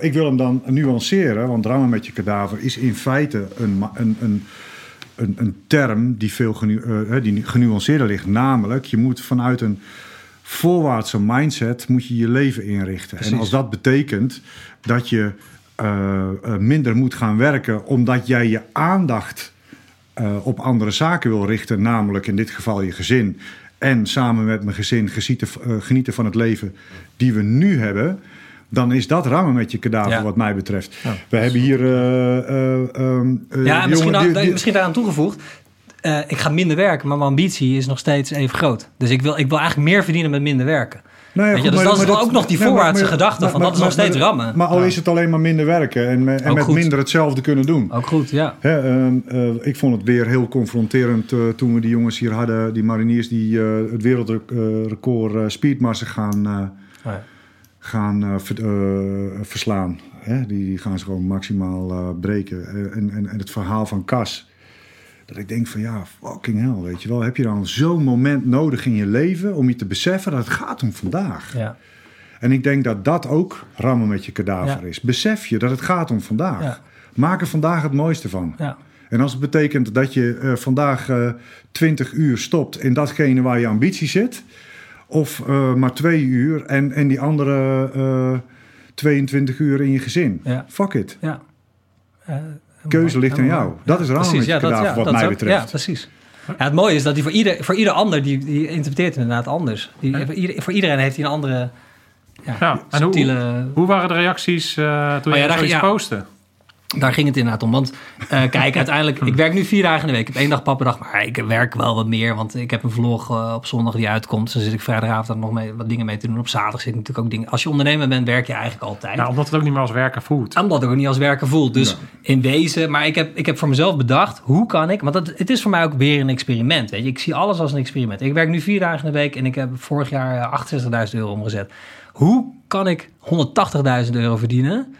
ik wil hem dan nuanceren. Want drama met je kadaver is in feite een, een, een, een, een term die veel genu die genuanceerder ligt. Namelijk, je moet vanuit een voorwaartse mindset moet je je leven inrichten. Precies. En als dat betekent dat je minder moet gaan werken omdat jij je aandacht uh, op andere zaken wil richten, namelijk in dit geval je gezin. En samen met mijn gezin genieten van het leven die we nu hebben. Dan is dat rammen met je kadaver, ja. wat mij betreft. Ja. We hebben hier. Uh, ja, misschien, jongen, die, die, misschien daaraan toegevoegd. ik ga minder werken, maar mijn ambitie is nog steeds even groot. Dus ik wil, ik wil eigenlijk meer verdienen met minder werken. Nou ja, goed, dus maar, dat is ook nog die voorwaartse gedachte van dat is nog steeds rammen. Maar al is het alleen maar minder werken en, en met goed. minder hetzelfde kunnen doen. Ook goed, ja. Hè, uh, uh, ik vond het weer heel confronterend toen we die jongens hier hadden, die mariniers die het wereldrecord speedmarsen gaan, oh ja. Gaan ver, verslaan. Hè, die, die, gaan ze gewoon maximaal breken. En, en, en het verhaal van Cas dat ik denk van ja, fucking hell, weet je wel. Heb je dan zo'n moment nodig in je leven om je te beseffen dat het gaat om vandaag? Ja. En ik denk dat dat ook rammen met je kadaver ja. is. Besef je dat het gaat om vandaag. Ja. Maak er vandaag het mooiste van. Ja. En als het betekent dat je uh, vandaag uh, 20 uur stopt in datgene waar je ambitie zit, of uh, maar twee uur en, en die andere 22 uur in je gezin. Fuck it. Ja keuze ligt aan jou. Dat is rammen ja, ja, wat mij betreft. Ja, precies. Ja, het mooie is dat hij voor ieder, voor ieder ander, die, die interpreteert inderdaad anders. Die, voor, ieder, voor, iedereen heeft hij een andere ja, ja en. Hoe, hoe, waren de reacties uh, toen oh, je zoiets postte? Daar ging het inderdaad om. Want uh, *laughs* kijk, uiteindelijk, ik werk nu vier dagen in de week. Ik heb één dag pappendag, maar ik werk wel wat meer. Want ik heb een vlog uh, op zondag die uitkomt. Dus dan zit ik vrijdagavond nog mee, wat dingen mee te doen. Op zaterdag zit ik natuurlijk ook dingen. Als je ondernemer bent, werk je eigenlijk altijd. Nou, omdat het ook niet meer als werken voelt. Omdat het ook niet als werken voelt. Dus ja. in wezen, maar ik heb, ik heb voor mezelf bedacht, hoe kan ik... Want dat, het is voor mij ook weer een experiment. Weet je? Ik zie alles als een experiment. Ik werk nu vier dagen in de week en ik heb vorig jaar 68.000 euro omgezet. Hoe kan ik 180.000 euro verdienen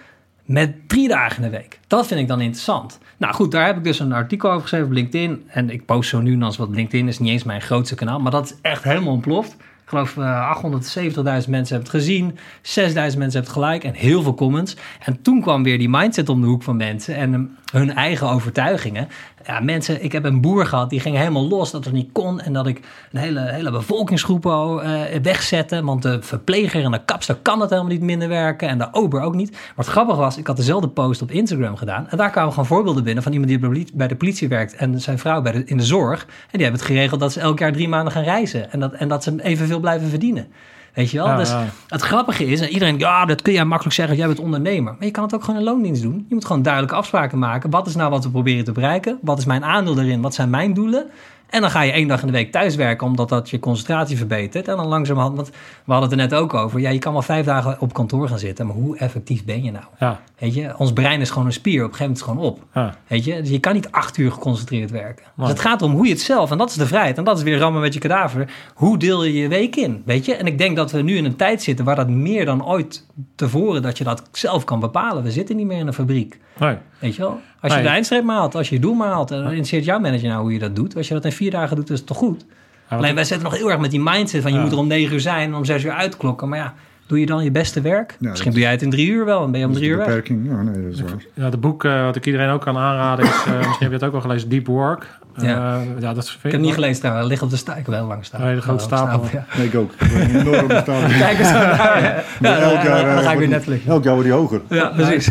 met drie dagen in de week. Dat vind ik dan interessant. Nou goed, daar heb ik dus een artikel over geschreven op LinkedIn. En ik post zo nu en dan wat LinkedIn is niet eens mijn grootste kanaal. Maar dat is echt helemaal ontploft. Ik geloof uh, 870.000 mensen hebben het gezien. 6.000 mensen hebben het gelijk. En heel veel comments. En toen kwam weer die mindset om de hoek van mensen. En hun eigen overtuigingen. Ja, mensen, ik heb een boer gehad die ging helemaal los dat het niet kon. En dat ik een hele, hele bevolkingsgroep uh, wegzette. Want de verpleger en de kapster kan het helemaal niet minder werken. En de ober ook niet. Wat grappig was, ik had dezelfde post op Instagram gedaan. En daar kwamen gewoon voorbeelden binnen van iemand die bij de politie werkt. En zijn vrouw bij de, in de zorg. En die hebben het geregeld dat ze elk jaar drie maanden gaan reizen. En dat, en dat ze evenveel blijven verdienen. Weet je wel? Ja, dus ja. het grappige is, en iedereen, ja, dat kun je makkelijk zeggen, jij bent ondernemer. Maar je kan het ook gewoon in loondienst doen. Je moet gewoon duidelijke afspraken maken. Wat is nou wat we proberen te bereiken? Wat is mijn aandeel erin? Wat zijn mijn doelen? En dan ga je één dag in de week thuiswerken, omdat dat je concentratie verbetert. En dan langzamerhand, want we hadden het er net ook over. Ja, je kan wel vijf dagen op kantoor gaan zitten, maar hoe effectief ben je nou? Ja. Weet je, ons brein is gewoon een spier. Op een gegeven moment is het gewoon op. Ja. Weet je, dus je kan niet acht uur geconcentreerd werken. Dus het gaat om hoe je het zelf, en dat is de vrijheid. En dat is weer rammen met je kadaver. Hoe deel je je week in? Weet je, en ik denk dat we nu in een tijd zitten waar dat meer dan ooit tevoren, dat je dat zelf kan bepalen. We zitten niet meer in een fabriek. Nee. Weet je wel? Als je nee. de eindstreep maalt, als je je doel maalt, dan interesseert jouw manager nou hoe je dat doet. Als je dat in vier dagen doet, is het toch goed? Ja, Alleen wij zetten nog heel erg met die mindset van je ja. moet er om negen uur zijn en om zes uur uitklokken. Maar ja, doe je dan je beste werk? Ja, Misschien doe jij het in drie uur wel en ben je om drie uur weg. Ja, nee, dat is waar. Ja, de boek uh, wat ik iedereen ook kan aanraden is, uh, misschien heb je het ook al gelezen, Deep Work. Ja. Uh, ja, dat is ik heb het niet gelezen trouwens, ligt op de stapel, wel lang staan. Nee, de grote stapel. Ja. Nee, ik ook. Een enorme *laughs* stapel. Kijk eens naar. Ja, elk jaar, dan ga ik weer Netflix. Elk jaar wordt die hoger. Ja, precies.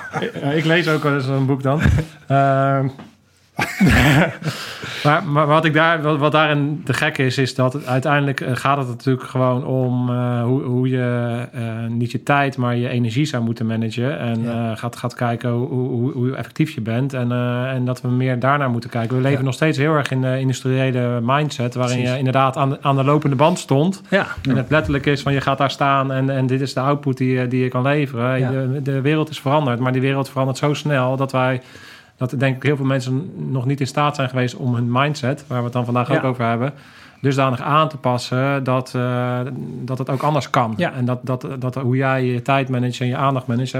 *laughs* ik lees ook wel eens een boek dan. *laughs* *laughs* maar, maar, wat, ik daar, wat, wat daarin de gek is, is dat het, uiteindelijk gaat het natuurlijk gewoon om uh, hoe, hoe je uh, niet je tijd, maar je energie zou moeten managen. En ja. uh, gaat, gaat kijken hoe, hoe, hoe, effectief je bent. En, en dat we meer daarnaar moeten kijken. We leven ja. nog steeds heel erg in de industriële mindset, waarin Precies. je inderdaad aan, aan de lopende band stond. Ja. En het letterlijk is van je gaat daar staan en, en dit is de output die, die je kan leveren. De, de wereld is veranderd, maar die wereld verandert zo snel dat wij dat denk ik heel veel mensen nog niet in staat zijn geweest om hun mindset, waar we het dan vandaag ja. ook over hebben, dusdanig aan te passen dat, uh, dat het ook anders kan. Ja. En dat, dat, dat hoe jij je tijd managt en je aandacht managt,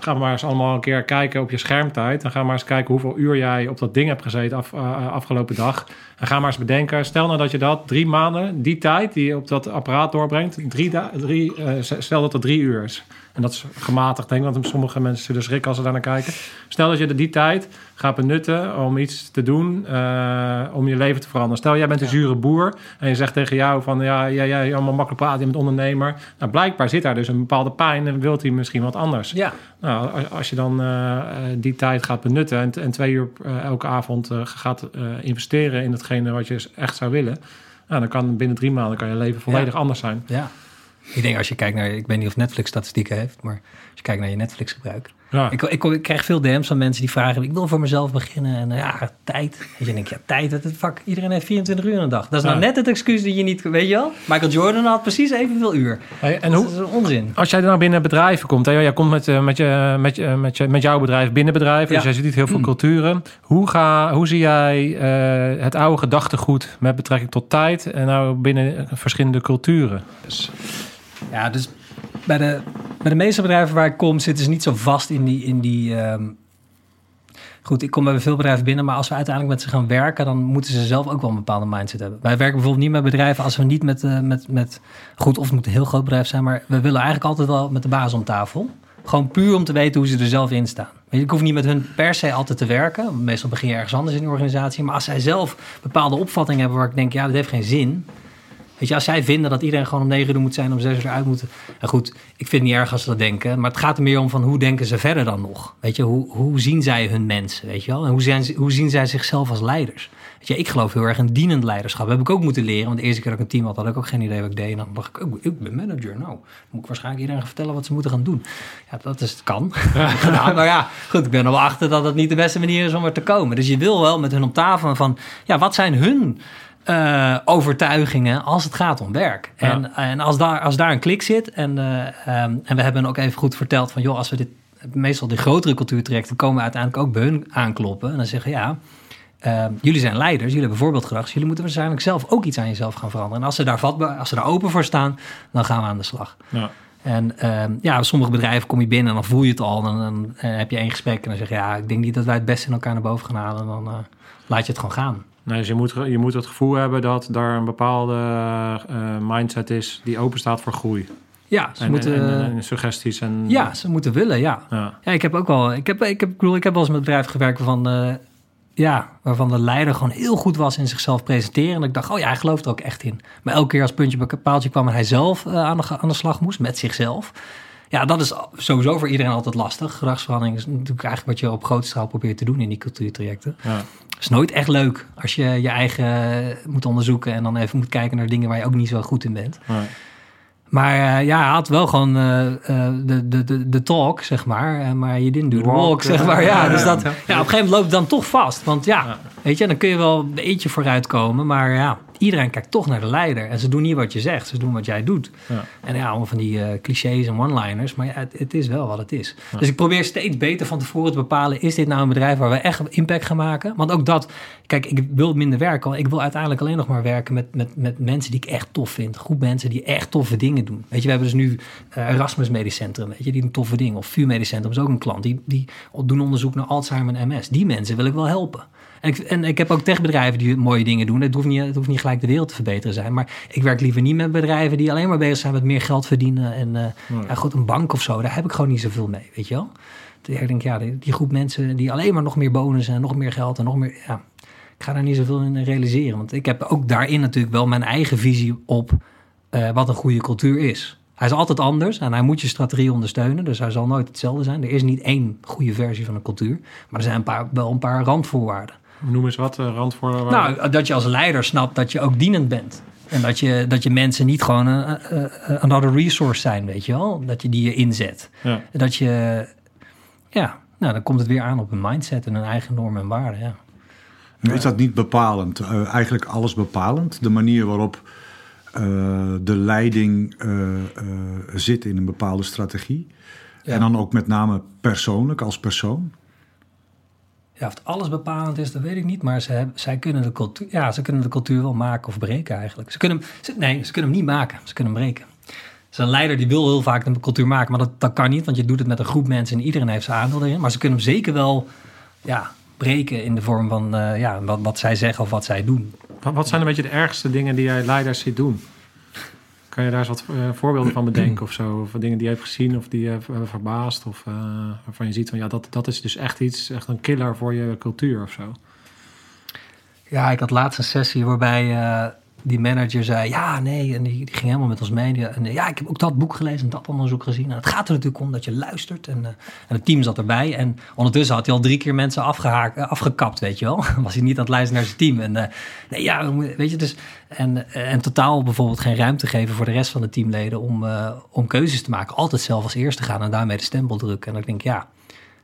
Ga maar eens allemaal een keer kijken op je schermtijd. En ga maar eens kijken hoeveel uur jij op dat ding hebt gezeten af, uh, afgelopen dag. En ga maar eens bedenken, stel nou dat je dat drie maanden, die tijd die je op dat apparaat doorbrengt, drie, drie, uh, stel dat het drie uur is. En dat is gematigd, denk ik, want sommige mensen zullen schrikken als ze daar naar kijken. Stel dat je die tijd gaat benutten om iets te doen, uh, om je leven te veranderen. Stel, jij bent een zure boer en je zegt tegen jou van, ja, jij, jij allemaal makkelijk praten, je bent ondernemer. Nou, blijkbaar zit daar dus een bepaalde pijn en wilt hij misschien wat anders. Ja. Nou, als, als je dan uh, die tijd gaat benutten en, en twee uur uh, elke avond gaat investeren in hetgene wat je echt zou willen, nou, dan kan binnen drie maanden kan je leven volledig ja. anders zijn. Ja. Ik denk als je kijkt naar, ik weet niet of Netflix statistieken heeft, maar als je kijkt naar je Netflix gebruik. Ja. Ik, ik, ik, krijg veel DM's van mensen die vragen, ik wil voor mezelf beginnen. En ja, tijd. En je denkt, ja, tijd, dat het vak. Iedereen heeft 24 uur in een dag. Dat is nou net het excuus dat je niet, weet je wel? Michael Jordan had precies evenveel uur. Hey, en hoe, dat is onzin. Als jij nou binnen bedrijven komt, hè, jij komt met, met, je, met, je, met, je, met jouw bedrijf binnen bedrijven, dus jij ziet heel veel culturen. Hoe, ga, hoe zie jij uh, het oude gedachtegoed met betrekking tot tijd en nou binnen verschillende culturen? Dus ja, dus bij de, bij de meeste bedrijven waar ik kom, zitten ze niet zo vast in die. In die um... Goed, ik kom bij veel bedrijven binnen, maar als we uiteindelijk met ze gaan werken, dan moeten ze zelf ook wel een bepaalde mindset hebben. Wij werken bijvoorbeeld niet met bedrijven als we niet met, uh, met, met goed, of het moet een heel groot bedrijf zijn, maar we willen eigenlijk altijd wel met de baas om tafel. Gewoon puur om te weten hoe ze er zelf in staan. Ik hoef niet met hun per se altijd te werken. Meestal begin je ergens anders in de organisatie. Maar als zij zelf bepaalde opvattingen hebben waar ik denk, ja, dat heeft geen zin Weet je, als zij vinden dat iedereen gewoon om negen uur moet zijn, om zes uur eruit moet. En goed, ik vind het niet erg als ze dat denken. Maar het gaat er meer om van hoe denken ze verder dan nog? Weet je, hoe, hoe zien zij hun mensen? Weet je wel? En hoe, zijn, hoe zien zij zichzelf als leiders? Weet je, ik geloof heel erg in dienend leiderschap. Dat heb ik ook moeten leren. Want de eerste keer dat ik een team had, had ik ook geen idee wat ik deed. En dan dacht ik, oh, ik ben manager. Nou, moet ik waarschijnlijk iedereen gaan vertellen wat ze moeten gaan doen. Ja, dat is, het kan. *laughs* *laughs* nou, maar ja, goed, ik ben er wel achter dat dat niet de beste manier is om er te komen. Dus je wil wel met hun op tafel van, ja, wat zijn hun uh, overtuigingen als het gaat om werk. En, en als, daar, als daar een klik zit, en, uh, um, en we hebben ook even goed verteld van, joh, als we dit, meestal de grotere cultuurtrajecten, komen we uiteindelijk ook bij hun aankloppen en dan zeggen, ja, uh, jullie zijn leiders, jullie hebben voorbeeldgedrag, dus jullie moeten waarschijnlijk zelf ook iets aan jezelf gaan veranderen. En als ze daar, vatbaar, als ze daar open voor staan, dan gaan we aan de slag. Ja. En uh, ja, sommige bedrijven kom je binnen en dan voel je het al. En dan uh, heb je één gesprek en dan zeg je... ja, ik denk niet dat wij het beste in elkaar naar boven gaan halen. Dan uh, laat je het gewoon gaan. Nee, dus je moet, je moet het gevoel hebben dat daar een bepaalde uh, mindset is die open staat voor groei. Ja, ze en, moeten. En, en, suggesties en. Ja, ze moeten willen, ja. ja. ja. ik heb ook wel. Ik heb, ik heb, ik bedoel, ik heb wel eens met bedrijven gewerkt. Uh, ja, waarvan de leider gewoon heel goed was in zichzelf presenteren. En ik dacht, oh ja, hij gelooft er ook echt in. Maar elke keer als puntje bij paaltje kwam en hij zelf uh, aan, de, aan de slag moest met zichzelf. Ja, dat is sowieso voor iedereen altijd lastig. Gedragsverandering is natuurlijk eigenlijk wat je op grote schaal probeert te doen in die cultuurtrajecten. Ja is nooit echt leuk als je je eigen moet onderzoeken en dan even moet kijken naar dingen waar je ook niet zo goed in bent. Nee. Maar uh, ja, hij had wel gewoon uh, uh, de, de, de, talk, zeg maar. maar je didn't do the walk, zeg maar. Ja, dus dat, ja, op een gegeven moment loopt het dan toch vast. Want ja, weet je, dan kun je wel een beetje vooruitkomen. Maar ja, iedereen kijkt toch naar de leider. En ze doen niet wat je zegt, ze doen wat jij doet. Ja. En ja, allemaal van die uh, clichés en one-liners. Maar ja, het, het, is wel wat het is. Ja. Dus ik probeer steeds beter van tevoren te bepalen... is dit nou een bedrijf waar we echt impact gaan maken? Want ook dat... Kijk, ik wil minder werken. Ik wil uiteindelijk alleen nog maar werken met, met, met mensen die ik echt tof vind. Groep mensen die echt toffe dingen doen. Weet je, we hebben dus nu uh, Erasmus Medisch Centrum. Weet je, die doen toffe dingen. Of VU Medisch Centrum is ook een klant. Die, die doen onderzoek naar Alzheimer en MS. Die mensen wil ik wel helpen. En ik, en ik heb ook techbedrijven die mooie dingen doen. Het hoeft, niet, het hoeft niet gelijk de wereld te verbeteren zijn. Maar ik werk liever niet met bedrijven die alleen maar bezig zijn met meer geld verdienen. En uh, ja, goed, een bank of zo, daar heb ik gewoon niet zoveel mee, weet je wel. Dus ik denk, ja, die, die, groep mensen die alleen maar nog meer bonussen en nog meer geld en nog meer... Ja, ik ga daar niet zoveel in realiseren. Want ik heb ook daarin natuurlijk wel mijn eigen visie op uh, wat een goede cultuur is. Hij is altijd anders en hij moet je strategie ondersteunen. Dus hij zal nooit hetzelfde zijn. Er is niet één goede versie van een cultuur. Maar er zijn een paar, wel een paar randvoorwaarden. Noem eens wat, uh, randvoorwaarden. Nou, dat je als leider snapt dat je ook dienend bent. En dat je, dat je mensen niet gewoon een uh, uh, another resource zijn, weet je wel. Dat je die je inzet. Ja. Dat je, ja, nou dan komt het weer aan op een mindset en een eigen norm en waarde, ja. Is dat niet bepalend? Uh, eigenlijk alles bepalend? De manier waarop uh, de leiding uh, zit in een bepaalde strategie? Ja. En dan ook met name persoonlijk, als persoon? Ja, of het alles bepalend is, dat weet ik niet. Maar ze hebben, zij kunnen de cultuur, ja, ze kunnen de cultuur wel maken of breken eigenlijk. Ze kunnen, ze, nee, ze kunnen hem niet maken, ze kunnen hem breken. Dus een leider die wil heel vaak een cultuur maken, maar dat, dat kan niet, want je doet het met een groep mensen en iedereen heeft zijn aandeel erin. Maar ze kunnen hem zeker wel ja, breken in de vorm van uh, ja, wat, wat zij zeggen of wat zij doen. Wat zijn een beetje de ergste dingen die jij leiders ziet doen? Kan je daar eens wat uh, voorbeelden van bedenken of zo? Of dingen die je hebt gezien of die je uh, verbaast? Of waarvan je ziet van ja, dat, dat is dus echt iets, echt een killer voor je cultuur of zo? Ja, ik had laatst een sessie waarbij die manager zei, ja, nee, en die, die, ging helemaal met ons mee. En ja, ik heb ook dat boek gelezen en dat onderzoek gezien. En het gaat er natuurlijk om dat je luistert. En, uh, en het team zat erbij. En ondertussen had hij al drie keer mensen afgehaakt, eh, afgekapt, weet je wel. *laughs* Was hij niet aan het luisteren naar zijn team. En nee, ja, weet je, dus... En, en totaal bijvoorbeeld geen ruimte geven voor de rest van de teamleden om, om keuzes te maken. Altijd zelf als eerste gaan en daarmee de stempel drukken. En ik denk, ja,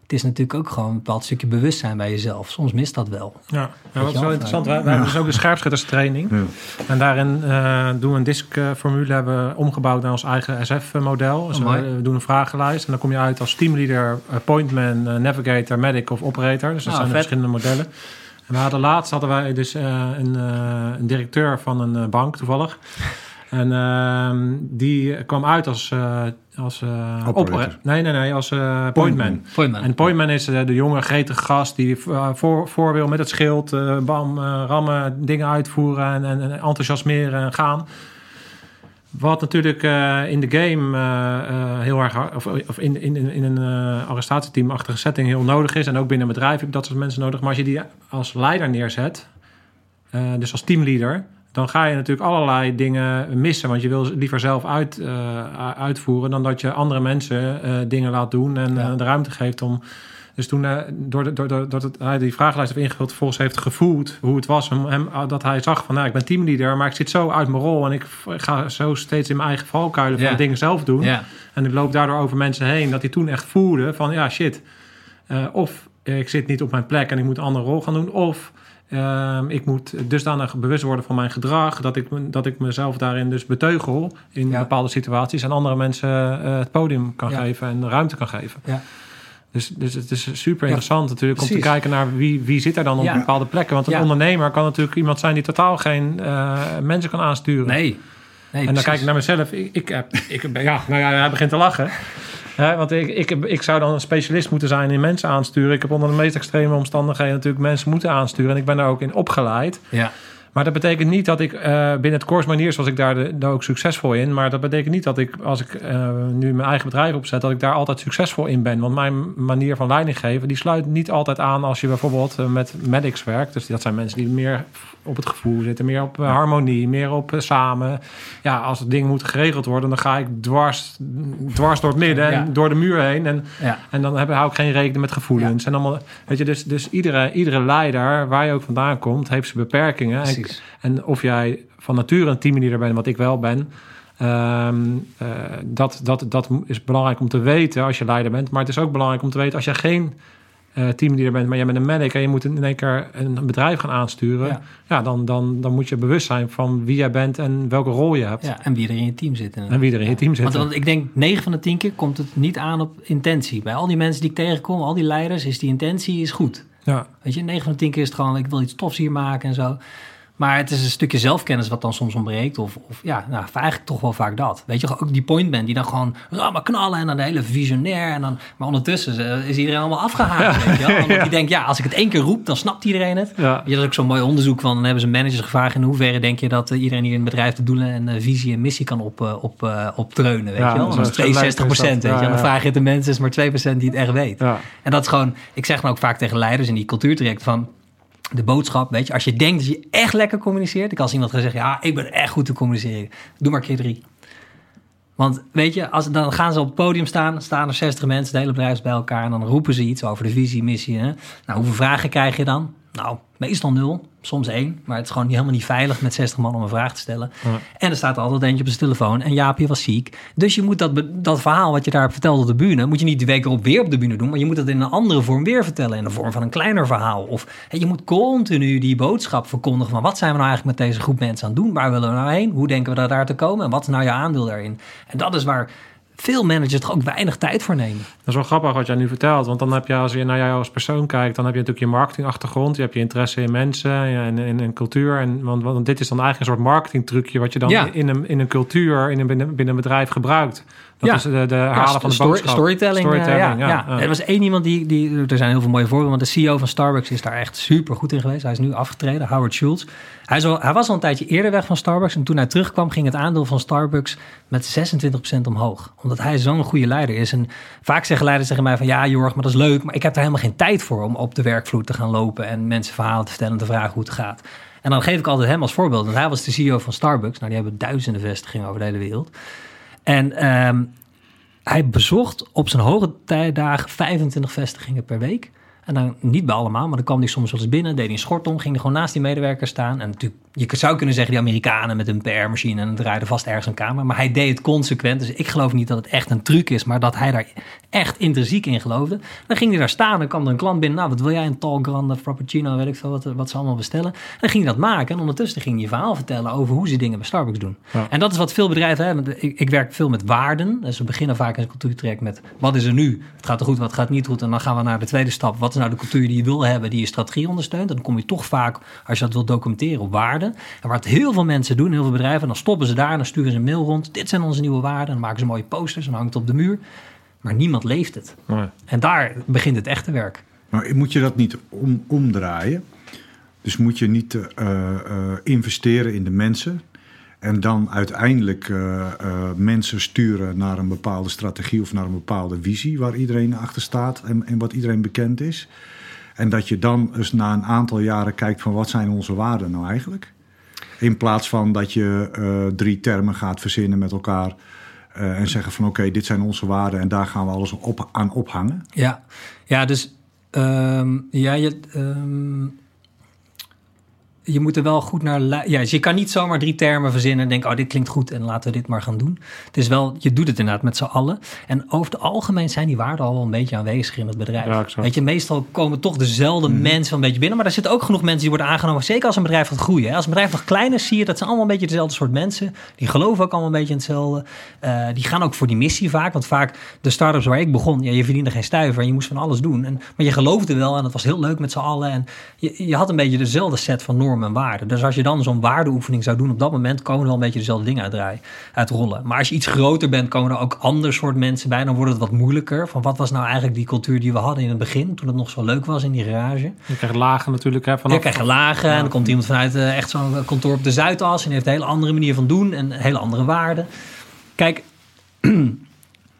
het is natuurlijk ook gewoon een bepaald stukje bewustzijn bij jezelf. Soms mist dat wel. Ja, ja wat is wel interessant. Wij, hebben dus ook de scherpschutterstraining. Ja. En daarin uh, doen we een DISC-formule, hebben we omgebouwd naar ons eigen SF-model. Dus oh, we, doen een vragenlijst en dan kom je uit als teamleader, appointment, uh, navigator, medic of operator. Dus dat ah, zijn de verschillende modellen. En we hadden laatst hadden wij dus uh, een, een, directeur van een bank toevallig. En ehm, die kwam uit als, uh, als uh. Nee, nee, nee, als uh, pointman. pointman. En pointman is de jonge gretige gast die voor, voor wil met het schild, bam, rammen, dingen uitvoeren en, en, enthousiasmeren en gaan. Wat natuurlijk in de game heel erg, of, of in, in, in een arrestatieteamachtige setting heel nodig is. En ook binnen een bedrijf heb je dat soort mensen nodig. Maar als je die als leider neerzet, dus als teamleader, dan ga je natuurlijk allerlei dingen missen. Want je wil liever zelf uit, uh, uitvoeren dan dat je andere mensen uh, dingen laat doen en ja. uh, de ruimte geeft om. Dus toen, door, de, door, door, dat hij die vragenlijst heeft ingevuld, volgens heeft gevoeld hoe het was. Hem, hem, dat hij zag van, nou, ik ben teamleader, maar ik zit zo uit mijn rol en ik ga zo steeds in mijn eigen valkuilen van ja. dingen zelf doen. Ja. En ik loop daardoor over mensen heen. Dat hij toen echt voelde van, ja, shit. of ik zit niet op mijn plek en ik moet een andere rol gaan doen. Of Ehm, ik moet dusdanig bewust worden van mijn gedrag dat ik, dat ik mezelf daarin dus beteugel in bepaalde situaties en andere mensen uh, het podium kan geven en ruimte kan geven. Ja. Dus, dus het is super interessant natuurlijk om te kijken naar wie, wie zit er dan op bepaalde plekken. Want een ondernemer kan natuurlijk iemand zijn die totaal geen uh, mensen kan aansturen. Nee. nee en dan kijk ik naar mezelf. Ik, ik, heb, ik, ja, nou ja, hij begint te lachen. Ja, want ik, ik, ik zou dan een specialist moeten zijn in mensen aansturen. Ik heb onder de meest extreme omstandigheden natuurlijk mensen moeten aansturen. En ik ben daar ook in opgeleid. Ja. Maar dat betekent niet dat ik uh, binnen het course manier zoals ik daar, de, daar ook succesvol in. Maar dat betekent niet dat ik, als ik uh, nu mijn eigen bedrijf opzet, dat ik daar altijd succesvol in ben. Want mijn manier van leiding geven, die sluit niet altijd aan als je bijvoorbeeld uh, met medics werkt. Dus dat zijn mensen die meer op het gevoel zitten, meer op harmonie, meer op samen. Ja, als het ding moet geregeld worden, dan ga ik dwars, dwars door het midden en door de muur heen. En, ja. en dan heb, hou ik geen rekening met gevoelens. En allemaal, weet je, dus, dus iedere, iedere leider, waar je ook vandaan komt, heeft zijn beperkingen. En of jij van nature een teamleader bent, wat ik wel ben, Um, uh, dat, dat, dat is belangrijk om te weten als je leider bent. Maar het is ook belangrijk om te weten als je geen uh, teamleader bent, maar jij bent een medic en je moet in één keer een bedrijf gaan aansturen. Ja, dan, dan, dan moet je bewust zijn van wie jij bent en welke rol je hebt. Ja, en wie er in je team zit. En wie er in je team zit. Want, want, ik denk 9 van de 10 keer komt het niet aan op intentie. Bij al die mensen die ik tegenkom, al die leiders, is die intentie is goed. Ja. Weet je, 9 van de 10 keer is het gewoon, ik wil iets tofs hier maken en zo. Maar het is een stukje zelfkennis wat dan soms ontbreekt. Of, of ja, nou, eigenlijk toch wel vaak dat. Weet je, ook die pointman die dan gewoon rammen knallen en dan de hele visionair. En dan, maar ondertussen is iedereen allemaal afgehaakt. Weet je wel? *laughs* Omdat die denkt, ja, als ik het één keer roep, dan snapt iedereen het. Ja. Je, dat is ook zo'n mooi onderzoek van. Dan hebben ze managers gevraagd in hoeverre denk je dat uh, iedereen hier in het bedrijf de doelen en uh, visie en missie kan op, uh, op, optreunen. Weet je wel? Dat is 62 procent. Weet je? Dan vraag je het de mensen, is maar 2 procent die het echt weet. En dat is gewoon, ik zeg dan ook vaak tegen leiders in die cultuurtraject van de boodschap, weet je, als je denkt dat je echt lekker communiceert, ik als iemand gaat zeggen, ja, ik ben echt goed te communiceren, doe maar keer drie. Want weet je, als, dan gaan ze op het podium staan, staan er 60 mensen, de hele bedrijf bij elkaar en dan roepen ze iets over de visie, missie. Hè? Nou, hoeveel vragen krijg je dan? Nou, meestal nul, soms één. Maar het is gewoon helemaal niet veilig met 60 man om een vraag te stellen. En er staat altijd eentje op zijn telefoon. En Jaapje was ziek. Dus je moet dat, dat verhaal wat je daar vertelde op de bühne... moet je niet de week erop weer op de bühne doen... maar je moet het in een andere vorm weer vertellen. In de vorm van een kleiner verhaal. Of je moet continu die boodschap verkondigen... van wat zijn we nou eigenlijk met deze groep mensen aan het doen? Waar willen we nou heen? Hoe denken we daar te komen? En wat is nou je aandeel daarin? En dat is waar veel managers er ook weinig tijd voor nemen. Dat is wel grappig wat jij nu vertelt. Want dan heb je, als je naar jou als persoon kijkt, dan heb je natuurlijk je marketingachtergrond. Je hebt je interesse in mensen en in, in, cultuur. En, want, want, dit is dan eigenlijk een soort marketingtrucje wat je dan in, een, in een cultuur, in een, binnen, binnen een bedrijf gebruikt. Dat ja. is de, de herhalen van de story, boodschap. Storytelling. storytelling ja, ja. Er was één iemand die, die... Er zijn heel veel mooie voorbeelden. Want de CEO van Starbucks is daar echt super goed in geweest. Hij is nu afgetreden, Howard Schultz. Hij, al, hij was al een tijdje eerder weg van Starbucks. En toen hij terugkwam, ging het aandeel van Starbucks met 26% omhoog. Omdat hij zo'n goede leider is. En vaak zeggen leiders tegen mij van... Ja, Jorg, maar dat is leuk. Maar ik heb daar helemaal geen tijd voor om op de werkvloer te gaan lopen... en mensen verhalen te vertellen en te vragen hoe het gaat. En dan geef ik altijd hem als voorbeeld. Want hij was de CEO van Starbucks. Nou, die hebben duizenden vestigingen over de hele wereld. En um, hij bezocht op zijn hoge tijdagen 25 vestigingen per week. En dan niet bij allemaal, maar dan kwam hij soms wel eens binnen, deed hij een schort om, ging er gewoon naast die medewerker staan. En natuurlijk, je zou kunnen zeggen die Amerikanen met een PR-machine en draaide vast ergens een kamer. Maar hij deed het consequent. Dus ik geloof niet dat het echt een truc is, maar dat hij daar echt intrinsiek in geloofde. Dan ging hij daar staan, dan kwam er een klant binnen. Nou, wat wil jij? Een tall grande frappuccino, weet ik veel wat, wat ze allemaal bestellen. En dan ging hij dat maken en ondertussen ging hij je verhaal vertellen over hoe ze dingen bij Starbucks doen. En dat is wat veel bedrijven hebben. Ik, ik, werk veel met waarden. Dus we beginnen vaak in een cultuurtrek met wat is er nu? Het gaat er goed, wat gaat niet goed? En dan gaan we naar de tweede stap. Wat is nou de cultuur die je wil hebben, die je strategie ondersteunt? Dan kom je toch vaak, als je dat wilt documenteren, op waarden. En wat heel veel mensen doen, heel veel bedrijven, dan stoppen ze daar en dan sturen ze een mail rond. Dit zijn onze nieuwe waarden. En dan maken ze mooie posters en hangt het op de muur. Maar niemand leeft het. Nee. En daar begint het echte werk. Maar moet je dat niet om, omdraaien? Dus moet je niet uh, investeren in de mensen en dan uiteindelijk uh, mensen sturen naar een bepaalde strategie of naar een bepaalde visie waar iedereen achter staat en, en wat iedereen bekend is. En dat je dan eens na een aantal jaren kijkt van wat zijn onze waarden nou eigenlijk? In plaats van dat je drie termen gaat verzinnen met elkaar en zeggen van oké, dit zijn onze waarden en daar gaan we alles op, aan ophangen. Ja, ja dus ja, je, um, je moet er wel goed naar. Ja, dus je kan niet zomaar drie termen verzinnen en denken: oh, dit klinkt goed en laten we dit maar gaan doen. Het is wel, je doet het inderdaad met z'n allen. En over het algemeen zijn die waarden al wel een beetje aanwezig in het bedrijf. Weet je, meestal komen toch dezelfde mhm. mensen een beetje binnen. Maar er zitten ook genoeg mensen die worden aangenomen. Zeker als een bedrijf gaat groeien. Hè. Als een bedrijf nog klein is, zie je dat zijn allemaal een beetje dezelfde soort mensen. Die geloven ook allemaal een beetje in hetzelfde. Uh, die gaan ook voor die missie vaak. Want vaak de start-ups waar ik begon, ja, je verdiende geen stuiver en je moest van alles doen. En, maar je geloofde wel en het was heel leuk met z'n allen. En je, je had een beetje dezelfde set van normen en waarden. Dus als je dan zo'n waardeoefening zou doen op dat moment, komen er wel een beetje dezelfde dingen uit, uit rollen. Maar als je iets groter bent, komen er ook ander soort mensen bij. Dan wordt het wat moeilijker. Van wat was nou eigenlijk die cultuur die we hadden in het begin, toen het nog zo leuk was in die garage. Je krijgt lagen natuurlijk. Hè, vanaf... Je krijgt lagen en dan komt iemand vanuit uh, echt zo'n kantoor op de Zuidas en heeft een hele andere manier van doen en hele andere waarden. Kijk, *clears throat*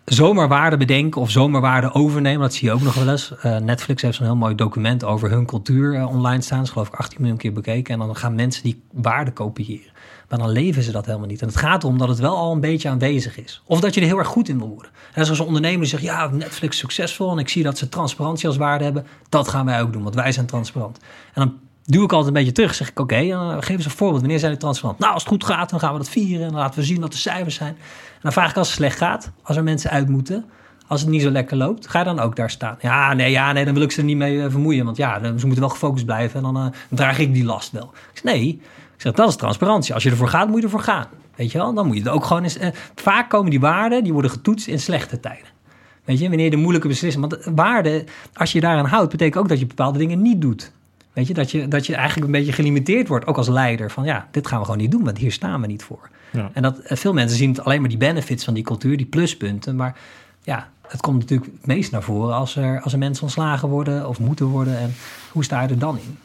zomaar waarde bedenken of zomaar waarde overnemen. Dat zie je ook nog wel eens. Uh, Netflix heeft zo'n heel mooi document over hun cultuur uh, online staan. Dat is geloof ik 18 miljoen keer bekeken. En dan gaan mensen die waarde kopiëren. Maar dan leven ze dat helemaal niet. En het gaat erom dat het wel al een beetje aanwezig is. Of dat je er heel erg goed in wil worden. En zoals een ondernemer die zegt, ja, Netflix succesvol en ik zie dat ze transparantie als waarde hebben. Dat gaan wij ook doen, want wij zijn transparant. En dan duw ik altijd een beetje terug. Zeg ik, oké, okay, uh, geef eens een voorbeeld. Wanneer zijn die transparant? Nou, als het goed gaat, dan gaan we dat vieren. En dan laten we zien wat de cijfers zijn. En dan vraag ik als het slecht gaat, als er mensen uit moeten. Als het niet zo lekker loopt, ga je dan ook daar staan? Ja, nee, ja, nee dan wil ik ze er niet mee uh, vermoeien. Want ja, ze moeten wel gefocust blijven. En dan, uh, dan draag ik die last wel. Ik zeg, nee, ik zeg, dat is transparantie. Als je ervoor gaat, moet je ervoor gaan. Weet je wel? Dan moet je het ook gewoon eens... vaak komen die waarden, die worden getoetst in slechte tijden. Weet je, wanneer de moeilijke beslissingen... Want waarden, als je daaraan houdt, betekent ook dat je bepaalde dingen niet doet. Weet je, dat je, dat je eigenlijk een beetje gelimiteerd wordt, ook als leider. Van ja, dit gaan we gewoon niet doen, want hier staan we niet voor. Ja. En dat, eh, veel mensen zien het alleen maar die benefits van die cultuur, die pluspunten. Maar ja, het komt natuurlijk het meest naar voren als er, als er mensen ontslagen worden of moeten worden. En hoe sta je er dan in?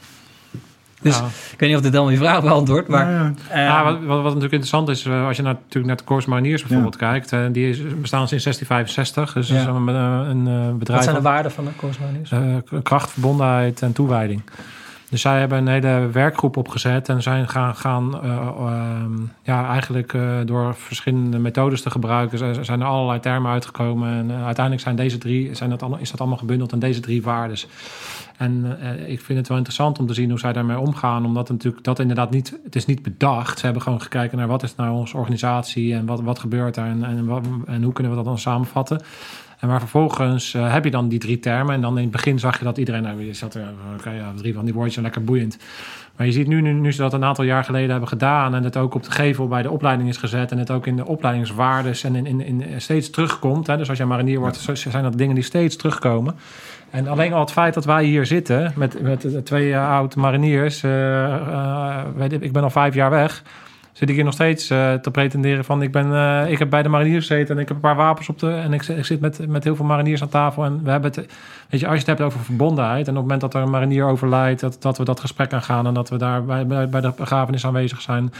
Dus ik weet niet of dit dan je vraag beantwoordt. Maar, ja, ja. Uh, wat, wat, natuurlijk interessant is, uh, als je naar, natuurlijk naar de Course Mariniers bijvoorbeeld kijkt, die is, bestaan sinds 1665. Dus is een, een bedrijf. Wat zijn de waarden van de Course Mariniers? kracht, verbondenheid en toewijding. Dus zij hebben een hele werkgroep opgezet en zijn gaan, gaan uh, uh, ja, eigenlijk uh, door verschillende methodes te gebruiken, zijn er allerlei termen uitgekomen. En uiteindelijk zijn deze drie, zijn dat allemaal, is dat allemaal gebundeld in deze drie waardes. En ik vind het wel interessant om te zien hoe zij daarmee omgaan, omdat natuurlijk dat inderdaad niet, het is niet bedacht. Ze hebben gewoon gekeken naar wat is nou onze organisatie en wat, wat gebeurt daar en, en, en hoe kunnen we dat dan samenvatten. En maar vervolgens heb je dan die drie termen. En dan in het begin zag je dat iedereen, nou, je zat er, oké, ja, drie van die woordjes zijn lekker boeiend. Maar je ziet nu, nu, nu ze dat een aantal jaar geleden hebben gedaan en het ook op de gevel bij de opleiding is gezet en het ook in de opleidingswaardes en in, in, in steeds terugkomt. Hè. Dus als jij marinier wordt, zijn dat dingen die steeds terugkomen. En alleen al het feit dat wij hier zitten met, met twee oude mariniers, uh, weet ik, ik ben al vijf jaar weg zit ik hier nog steeds uh, te pretenderen van ik ben uh, ik heb bij de mariniers gezeten en ik heb een paar wapens op de en ik, ik, zit met, met heel veel mariniers aan tafel en we hebben het weet je als je het hebt over verbondenheid en op het moment dat er een marinier overlijdt dat, dat we dat gesprek aangaan en dat we daar bij, bij, bij de begrafenis aanwezig zijn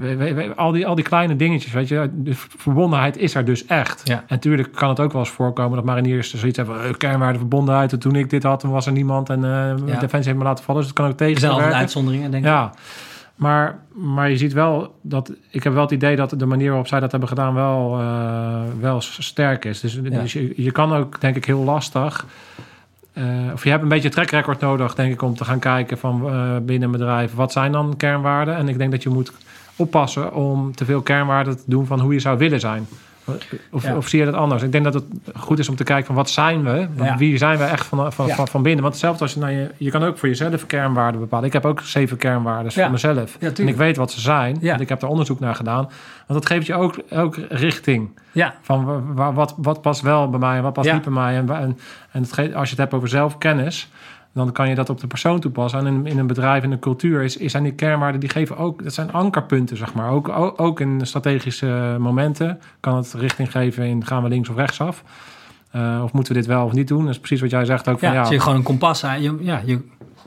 uh, al, die, al die kleine dingetjes, weet je, de verbondenheid is er dus echt. Ja. En natuurlijk kan het ook wel eens voorkomen dat mariniers zoiets hebben, kernwaarde verbondenheid. En toen ik dit had, toen was er niemand en ja. Defensie heeft me laten vallen. Dus het kan ook tegen. Er zijn altijd uitzonderingen, denk ik. Ja. Maar, maar je ziet wel dat. Ik heb wel het idee dat de manier waarop zij dat hebben gedaan wel, uh, wel sterk is. Dus, dus je, je, kan ook, denk ik, heel lastig. Uh, of je hebt een beetje track record nodig, denk ik, om te gaan kijken van uh, binnen een bedrijf. Wat zijn dan kernwaarden? En ik denk dat je moet oppassen om te veel kernwaarden te doen van hoe je zou willen zijn. Of, of, zie je dat anders? Ik denk dat het goed is om te kijken van wat zijn we? Wie zijn we echt van, van, van, van, binnen? Want hetzelfde als je, nou, je, je kan ook voor jezelf kernwaarden bepalen. Ik heb ook zeven kernwaarden voor mezelf. en ik weet wat ze zijn. Want ik heb er onderzoek naar gedaan. Want dat geeft je ook, ook richting. Ja. Van wat, wat past wel bij mij en wat past niet bij mij. En, en, en het, als je het hebt over zelfkennis dan kan je dat op de persoon toepassen. En in, in een bedrijf, in een cultuur, is, zijn die kernwaarden die geven ook, dat zijn ankerpunten, zeg maar. Ook, ook, ook in strategische momenten kan het richting geven in gaan we links of rechts af. Uh, of moeten we dit wel of niet doen? Dat is precies wat jij zegt ook. Van, ja, ja, je gewoon een kompas. Je, ja, je,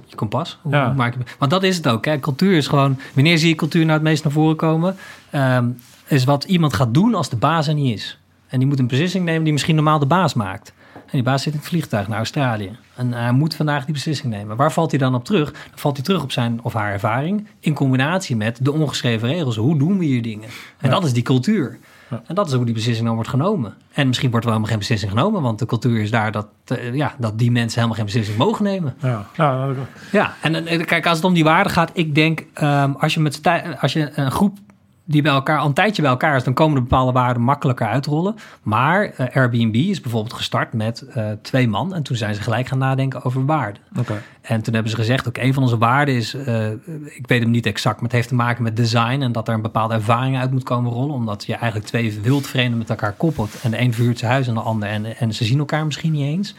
je kompas. Ja. maak je, want dat is het ook. Hè? Cultuur is gewoon. Wanneer zie je cultuur nou het meest naar voren komen? Um, is wat iemand gaat doen als de baas er niet is. En die moet een beslissing nemen die misschien normaal de baas maakt. En die baas zit in het vliegtuig naar Australië. En hij moet vandaag die beslissing nemen. Waar valt hij dan op terug? Dan valt hij terug op zijn of haar ervaring. In combinatie met de ongeschreven regels. Hoe doen we hier dingen? En dat is die cultuur. En dat is hoe die beslissing dan wordt genomen. En misschien wordt er wel helemaal geen beslissing genomen, want de cultuur is daar dat, uh, ja, dat die mensen helemaal geen beslissing mogen nemen. Ja, ja, ja en, en kijk, als het om die waarde gaat, ik denk um, als je met als je een groep die bij elkaar al een tijdje bij elkaar is, dan komen de bepaalde waarden makkelijker uitrollen. Maar uh, Airbnb is bijvoorbeeld gestart met uh, twee man en toen zijn ze gelijk gaan nadenken over waarden. Okay. En toen hebben ze gezegd, ook een van onze waarden is, uh, ik weet hem niet exact, maar het heeft te maken met design en dat er een bepaalde ervaring uit moet komen rollen, omdat je eigenlijk twee wildvreemden met elkaar koppelt en de een verhuurt zijn huis aan de ander en, en ze zien elkaar misschien niet eens.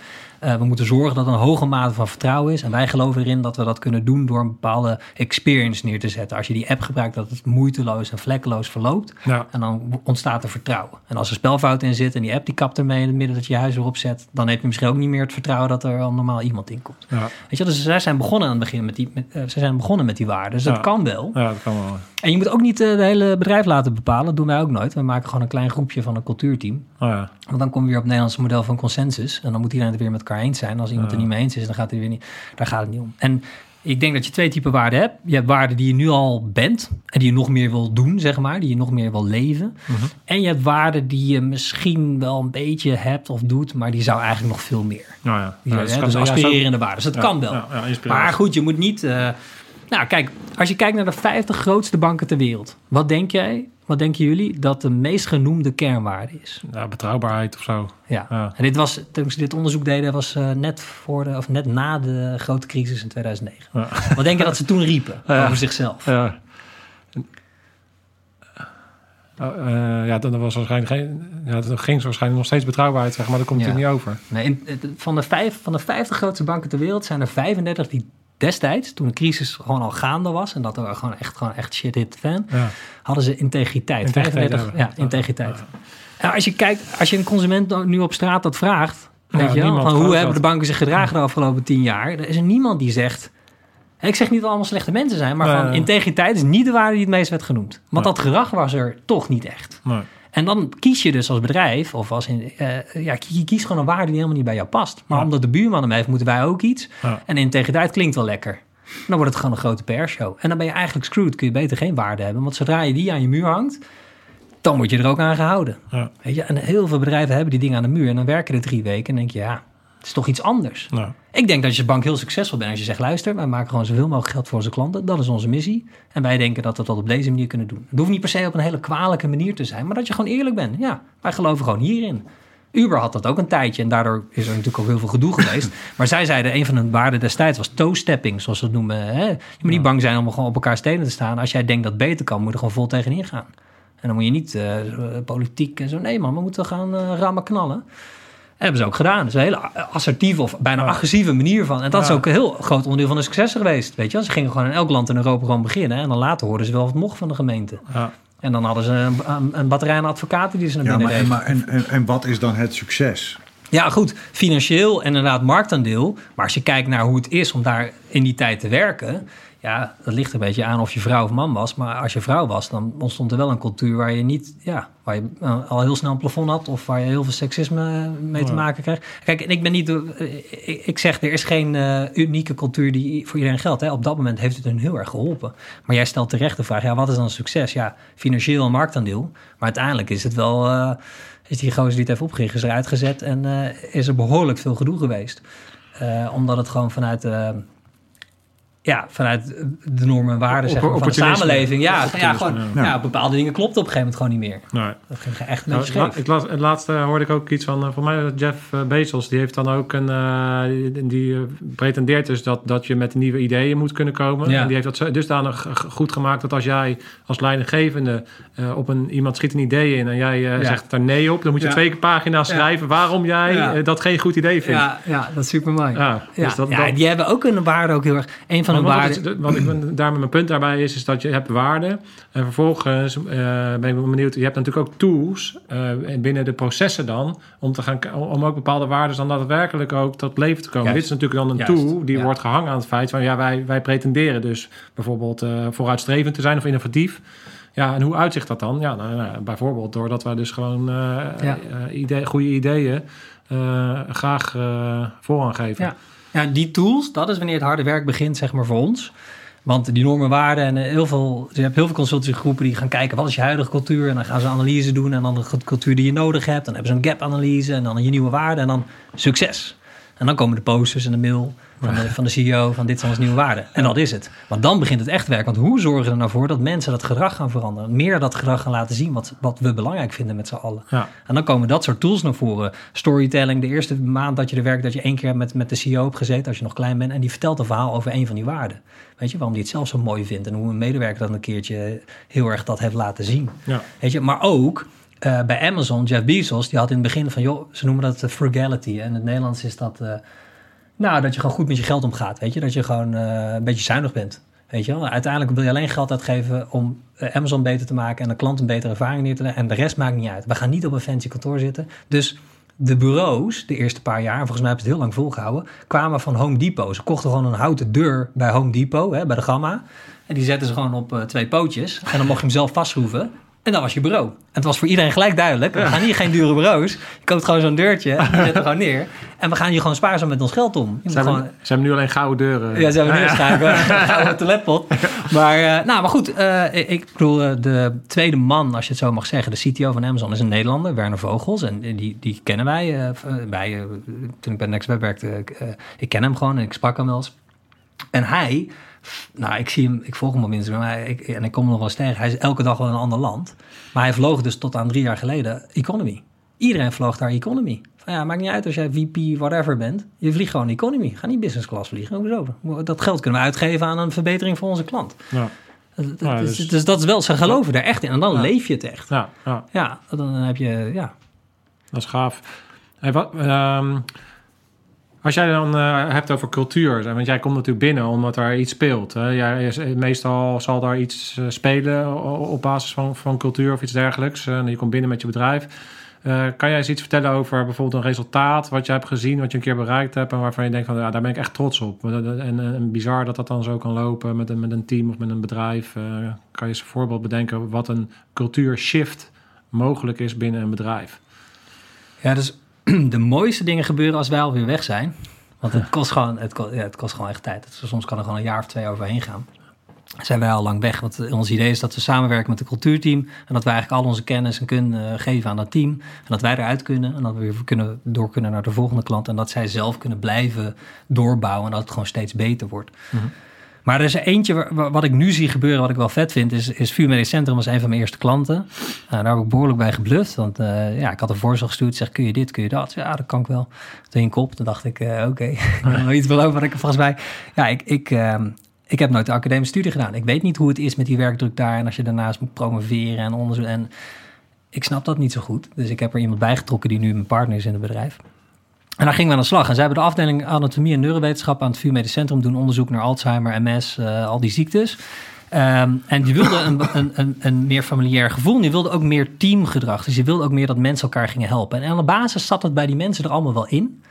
Uh, we moeten zorgen dat er een hoge mate van vertrouwen is. En wij geloven erin dat we dat kunnen doen door een bepaalde experience neer te zetten. Als je die app gebruikt, dat het moeiteloos en vlekkeloos verloopt. Ja. En dan ontstaat er vertrouwen. En als er spelfout in zit en die app die kapt ermee in het midden dat je je huis erop zet, dan heb je misschien ook niet meer het vertrouwen dat er al normaal iemand in komt. Ja. Weet je, dus zij zijn begonnen aan het begin met die, met, uh, zij zijn begonnen met die waarden. Dus dat kan wel. Ja, dat kan wel. En je moet ook niet uh, de hele bedrijf laten bepalen. Dat doen wij ook nooit. We maken gewoon een klein groepje van een cultuurteam. Oh ja. Want dan kom je weer op het Nederlandse model van consensus. En dan moet iedereen het weer met elkaar eens zijn. Als iemand er niet mee eens is, dan gaat hij weer niet. Daar gaat het niet om. En ik denk dat je twee typen waarden hebt. Je hebt waarden die je nu al bent en die je nog meer wil doen, zeg maar, die je nog meer wil leven. Mhm. En je hebt waarden die je misschien wel een beetje hebt of doet, maar die zou eigenlijk nog veel meer. Nou ja, ja, ja dus aspirerende waarden. Dus dat kan wel. maar goed, je moet niet. Uh, nou, kijk, als je kijkt naar de 50 grootste banken ter wereld, wat denk jij wat denken jullie dat de meest genoemde kernwaarde is? Ja, betrouwbaarheid of zo. Ja. En dit was, toen ze dit onderzoek deden, was uh, net, voor de, of net na de grote crisis in 2009. Ja. Wat denk je dat ze toen riepen *laughs* over zichzelf? Ja. Uh, uh, ja, dan was waarschijnlijk geen. Ja, dan ging ze waarschijnlijk nog steeds betrouwbaarheid zeggen, maar daar komt het niet over. Nee, van, de vijf, van de 50 grootste banken ter wereld zijn er 35 die destijds, toen de crisis gewoon al gaande was en dat er gewoon echt, gewoon echt shit hit fan, ja. hadden ze integriteit. integriteit 35, ja, integriteit. En als je kijkt, als je een consument nu op straat dat vraagt, weet je wel, van hoe hebben de banken zich gedragen de afgelopen tien jaar, er is er niemand die zegt. Ik zeg niet dat allemaal slechte mensen zijn, maar van integriteit is niet de waarde die het meest werd genoemd. Want dat gedrag was er toch niet echt. Nee. En dan kies je dus als bedrijf, of als in, uh, ja, je kiest gewoon een waarde die helemaal niet bij jou past. Maar omdat de buurman hem heeft, moeten wij ook iets. Ja. En integriteit klinkt wel lekker. Dan wordt het gewoon een grote PR-show. En dan ben je eigenlijk screwed. Kun je beter geen waarde hebben. Want zodra je die aan je muur hangt, dan word je er ook aan gehouden. Ja. Weet je? En heel veel bedrijven hebben die dingen aan de muur. En dan werken er drie weken en denk je, ja, het is toch iets anders. Ja. Ik denk dat je bank heel succesvol bent als je zegt: luister, wij maken gewoon zoveel mogelijk geld voor onze klanten. Dat is onze missie. En wij denken dat we dat op deze manier kunnen doen. Het hoeft niet per se op een hele kwalijke manier te zijn, maar dat je gewoon eerlijk bent. Ja, wij geloven gewoon hierin. Uber had dat ook een tijdje en daardoor is er natuurlijk ook heel veel gedoe geweest. *laughs* Maar zij zeiden, een van hun waarden destijds was toe-stepping, zoals ze het noemen. Hè? Je moet niet bang zijn om gewoon op elkaar stenen te staan. Als jij denkt dat beter kan, moet je er gewoon vol tegenin gaan. En dan moet je niet uh, politiek en zo. Nee man, we moeten gaan uh, rammen knallen. En hebben ze ook gedaan. Dat is een hele assertieve of bijna agressieve manier van. En dat is ook een heel groot onderdeel van de succes geweest. Weet je, ze gingen gewoon in elk land in Europa gewoon beginnen. En dan later hoorden ze wel wat mocht van de gemeente. Ja. En dan hadden ze een, een batterij aan advocaten die ze naar binnen ja, maar, en, en, en wat is dan het succes? Ja, goed. Financieel en inderdaad marktaandeel. Maar als je kijkt naar hoe het is om daar in die tijd te werken ja, dat ligt een beetje aan of je vrouw of man was. Maar als je vrouw was, dan ontstond er wel een cultuur waar je niet, ja, waar je eh, al heel snel een plafond had of waar je heel veel seksisme mee te maken krijgt. Kijk, ik ben niet, uh, ik zeg, er is geen uh, unieke cultuur die voor iedereen geldt. Hè. Op dat moment heeft het hun heel erg geholpen. Maar jij stelt terecht de vraag, ja, wat is dan succes? Ja, financieel en marktaandeel. Maar uiteindelijk is het wel, is die gozer die het heeft opgericht, is eruit gezet en is er behoorlijk veel gedoe geweest. omdat het gewoon vanuit ja, vanuit de normen en waarden zeg maar, van de samenleving. Ja, ja, gewoon, ja. bepaalde dingen klopt op een gegeven moment gewoon niet meer. Nee. Dat ging echt een nou, beetje scheef. Ik las, het laatste hoorde ik ook iets van, uh, voor mij Jeff uh, Bezos, die heeft dan ook een, uh, die, pretendeert dus dat, dat je met nieuwe ideeën moet kunnen komen. Ja. En die heeft dat dusdanig goed gemaakt dat als jij als leidinggevende op een, iemand schiet een idee in en jij zegt er nee op, dan moet je twee keer pagina's schrijven waarom jij dat geen goed idee vindt. Ja, ja dat is super mooi. Ja, dus dat, dat, die hebben ook een waarde ook heel erg. Een van wat, wat ik ben, daar met mijn punt daarbij is, is dat je hebt waarde. En vervolgens uh, ben ik benieuwd, je hebt natuurlijk ook tools uh, binnen de processen dan, om, te gaan, om ook bepaalde waarden dan daadwerkelijk ook tot leven te komen. Dit is natuurlijk dan een tool die wordt gehangen aan het feit van, ja, wij, wij pretenderen dus bijvoorbeeld uh, vooruitstrevend te zijn of innovatief. Ja, en hoe uitzicht dat dan? Ja, nou, nou, bijvoorbeeld doordat wij dus gewoon ja. idee, goede ideeën graag voorrang geven. Ja. Ja, die tools, dat is wanneer het harde werk begint, zeg maar, voor ons. Want die normen, waarden en eh, heel veel, je hebt heel veel consultiegroepen die gaan kijken wat is je huidige cultuur. En dan gaan ze analyse doen en dan de cultuur die je nodig hebt. Dan hebben ze een gap-analyse en dan je nieuwe waarden en dan succes. En dan komen de posters en de mail van de, van de CEO van dit zijn onze nieuwe waarden. En dat is het. Want dan begint het echt werk. Want hoe zorgen we er nou voor dat mensen dat gedrag gaan veranderen? Meer dat gedrag gaan laten zien wat, wat we belangrijk vinden met z'n allen. Ja. En dan komen dat soort tools naar voren. Storytelling, de eerste maand dat je er werkt, dat je één keer met, met de CEO hebt gezeten als je nog klein bent. En die vertelt een verhaal over een van die waarden. Weet je, waarom die het zelf zo mooi vindt. En hoe een medewerker dan een keertje heel erg dat heeft laten zien. Ja. Weet je, maar ook uh, bij Amazon, Jeff Bezos, die had in het begin van, joh, ze noemen dat frugality. En in het Nederlands is dat, uh, nou, dat je gewoon goed met je geld omgaat, weet je. Dat je gewoon uh, een beetje zuinig bent, weet je wel. Uiteindelijk wil je alleen geld uitgeven om Amazon beter te maken en de klant een betere ervaring neer te leggen. En de rest maakt niet uit. We gaan niet op een fancy kantoor zitten. Dus de bureaus, de eerste paar jaar, volgens mij hebben ze het heel lang volgehouden, kwamen van Home Depot. Ze kochten gewoon een houten deur bij Home Depot, hè, bij de Gamma. En die zetten ze gewoon op twee pootjes. En dan mocht je hem zelf vastschroeven. En dat was je bureau. En het was voor iedereen gelijk duidelijk. We gaan hier geen dure bureaus. Je koopt gewoon zo'n deurtje. En je zet er *laughs* gewoon neer. En we gaan hier gewoon spaarzaam met ons geld om. Ze hebben, gewoon... ze hebben nu alleen gouden deuren. Ja, ze hebben nu waarschijnlijk *laughs* een gouden toiletpot. Maar, uh, nou, maar goed. Uh, ik bedoel, uh, de tweede man, als je het zo mag zeggen. De CTO van Amazon is een Nederlander, Werner Vogels. En die, die kennen wij. bij, toen ik bij NextWeb werkte, ik ken hem gewoon. En ik sprak hem wel eens. En hij nou, ik zie hem, ik volg hem op Instagram maar ik, en ik kom nog wel eens tegen. Hij is elke dag wel in een ander land. Maar hij vloog dus tot aan drie jaar geleden economy. Iedereen vloog daar economy. Van, ja, maakt niet uit als jij VP whatever bent. Je vliegt gewoon economy. Ga niet business class vliegen. Hoezo? Dat geld kunnen we uitgeven aan een verbetering voor onze klant. Ja. dus, dus, dus, dat is wel, ze geloven er echt in. En dan leef je het echt. Ja, ja. ja dan heb je, ja. Dat is gaaf. Hey, wat, um, als jij dan uh, hebt over cultuur, want jij komt natuurlijk binnen omdat er iets speelt. Hè? Jij, meestal zal daar iets spelen op basis van, van cultuur of iets dergelijks. Uh, je komt binnen met je bedrijf. kan jij eens iets vertellen over bijvoorbeeld een resultaat wat je hebt gezien, wat je een keer bereikt hebt en waarvan je denkt van ja, daar ben ik echt trots op. En, en bizar dat dat dan zo kan lopen met een, met een team of met een bedrijf. kan je eens een voorbeeld bedenken wat een cultuurshift mogelijk is binnen een bedrijf? Ja, dus *clears throat* de mooiste dingen gebeuren als wij alweer weg zijn. Want het kost gewoon, het kost, ja, het kost gewoon echt tijd. soms kan er gewoon een jaar of twee overheen gaan. Zijn wij al lang weg. Want ons idee is dat we samenwerken met het cultuurteam. En dat wij eigenlijk al onze kennis en kunnen eh, geven aan dat team. En dat wij eruit kunnen. En dat we weer kunnen, door kunnen naar de volgende klant. En dat zij zelf kunnen blijven doorbouwen. En dat het gewoon steeds beter wordt. Mhm. Maar er is er eentje wat ik nu zie gebeuren, wat ik wel vet vind, is, is Vuurmedisch Centrum was een van mijn eerste klanten. Uh, daar heb ik behoorlijk bij gebluft, want uh, ja, ik had een voorstel gestuurd, zeg kun je dit, kun je dat? Ja, dat kan ik wel. Toen in kop, toen dacht ik, uh, oké, iets beloven wat ik volgens mij... Ja, ik, ik, ehm, ik heb nooit de academische studie gedaan. Ik weet niet hoe het is met die werkdruk daar en als je daarnaast moet promoveren en onderzoek. En ik snap dat niet zo goed. Dus ik heb er iemand bijgetrokken die nu mijn partner is in het bedrijf. En daar gingen we aan de slag. En zij hebben de afdeling anatomie en neurowetenschap aan het VU Medisch Centrum doen onderzoek naar Alzheimer, MS, uh, al die ziektes. Um, en die wilde een, *laughs* een, een, een, meer familiair gevoel. Die wilde ook meer teamgedrag. Dus je wilde ook meer dat mensen elkaar gingen helpen. En aan de basis zat het bij die mensen er allemaal wel in.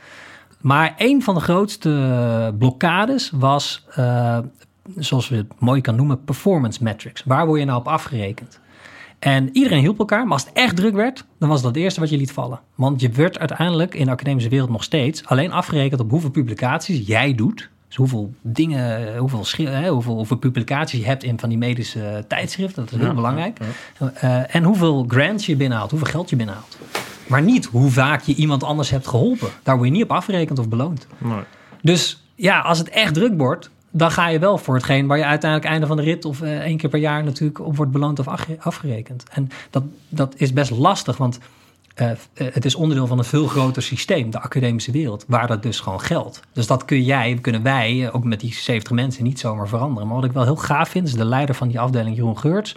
Maar een van de grootste blokkades was, uh, zoals we het mooi kan noemen, performance metrics. Waar word je nou op afgerekend? En iedereen hielp elkaar, maar als het echt druk werd, dan was dat het eerste wat je liet vallen. Want je werd uiteindelijk in de academische wereld nog steeds alleen afgerekend op hoeveel publicaties jij doet. Dus hoeveel dingen, hoeveel, hè, hoeveel, hoeveel publicaties je hebt in van die medische tijdschriften, dat is heel belangrijk. Uh, en hoeveel grants je binnenhaalt, hoeveel geld je binnenhaalt. Maar niet hoe vaak je iemand anders hebt geholpen. Daar word je niet op afgerekend of beloond. Nee. Dus ja, als het echt druk wordt, dan ga je wel voor hetgeen waar je uiteindelijk einde van de rit of uh, één keer per jaar natuurlijk op wordt beloond of afgerekend. En dat, dat is best lastig, want uh, het is onderdeel van een veel groter systeem, de academische wereld, waar dat dus gewoon geldt. Dus dat kun jij, kunnen wij, ook met die 70 mensen, niet zomaar veranderen. Maar wat ik wel heel gaaf vind, is de leider van die afdeling, Jeroen Geurts.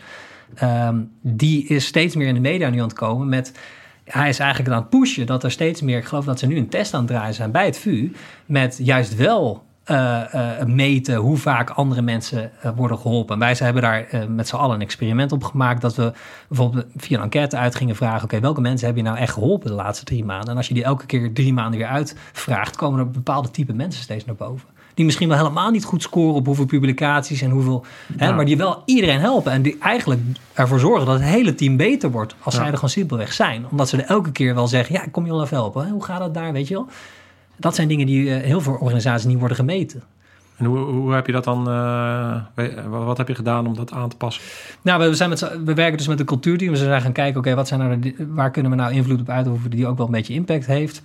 Um, die is steeds meer in de media nu aan het komen met hij is eigenlijk aan het pushen dat er steeds meer, ik geloof dat ze nu een test aan het draaien zijn bij het VU, met juist wel uh, uh, meten hoe vaak andere mensen uh, worden geholpen. En wij ze hebben daar met z'n allen een experiment op gemaakt. Dat we bijvoorbeeld via een enquête uit gingen vragen: oké, welke mensen heb je nou echt geholpen de laatste drie maanden? En als je die elke keer drie maanden weer uitvraagt, komen er bepaalde type mensen steeds naar boven. Die misschien wel helemaal niet goed scoren op hoeveel publicaties en hoeveel. Hè, maar die wel iedereen helpen. En die eigenlijk ervoor zorgen dat het hele team beter wordt. Als zij er gewoon simpelweg zijn. Omdat ze er elke keer wel zeggen: ja, kom je wel even helpen. Hoe gaat dat daar? Weet je wel? Dat zijn dingen die uh, heel veel organisaties niet worden gemeten. En hoe, hoe heb je dat dan, uh, wat heb je gedaan om dat aan te passen? Nou, we, zijn met, we werken dus met een cultuurteam. We zijn gaan kijken, oké, wat zijn nou de, waar kunnen we nou invloed op uitoefenen die ook wel een beetje impact heeft.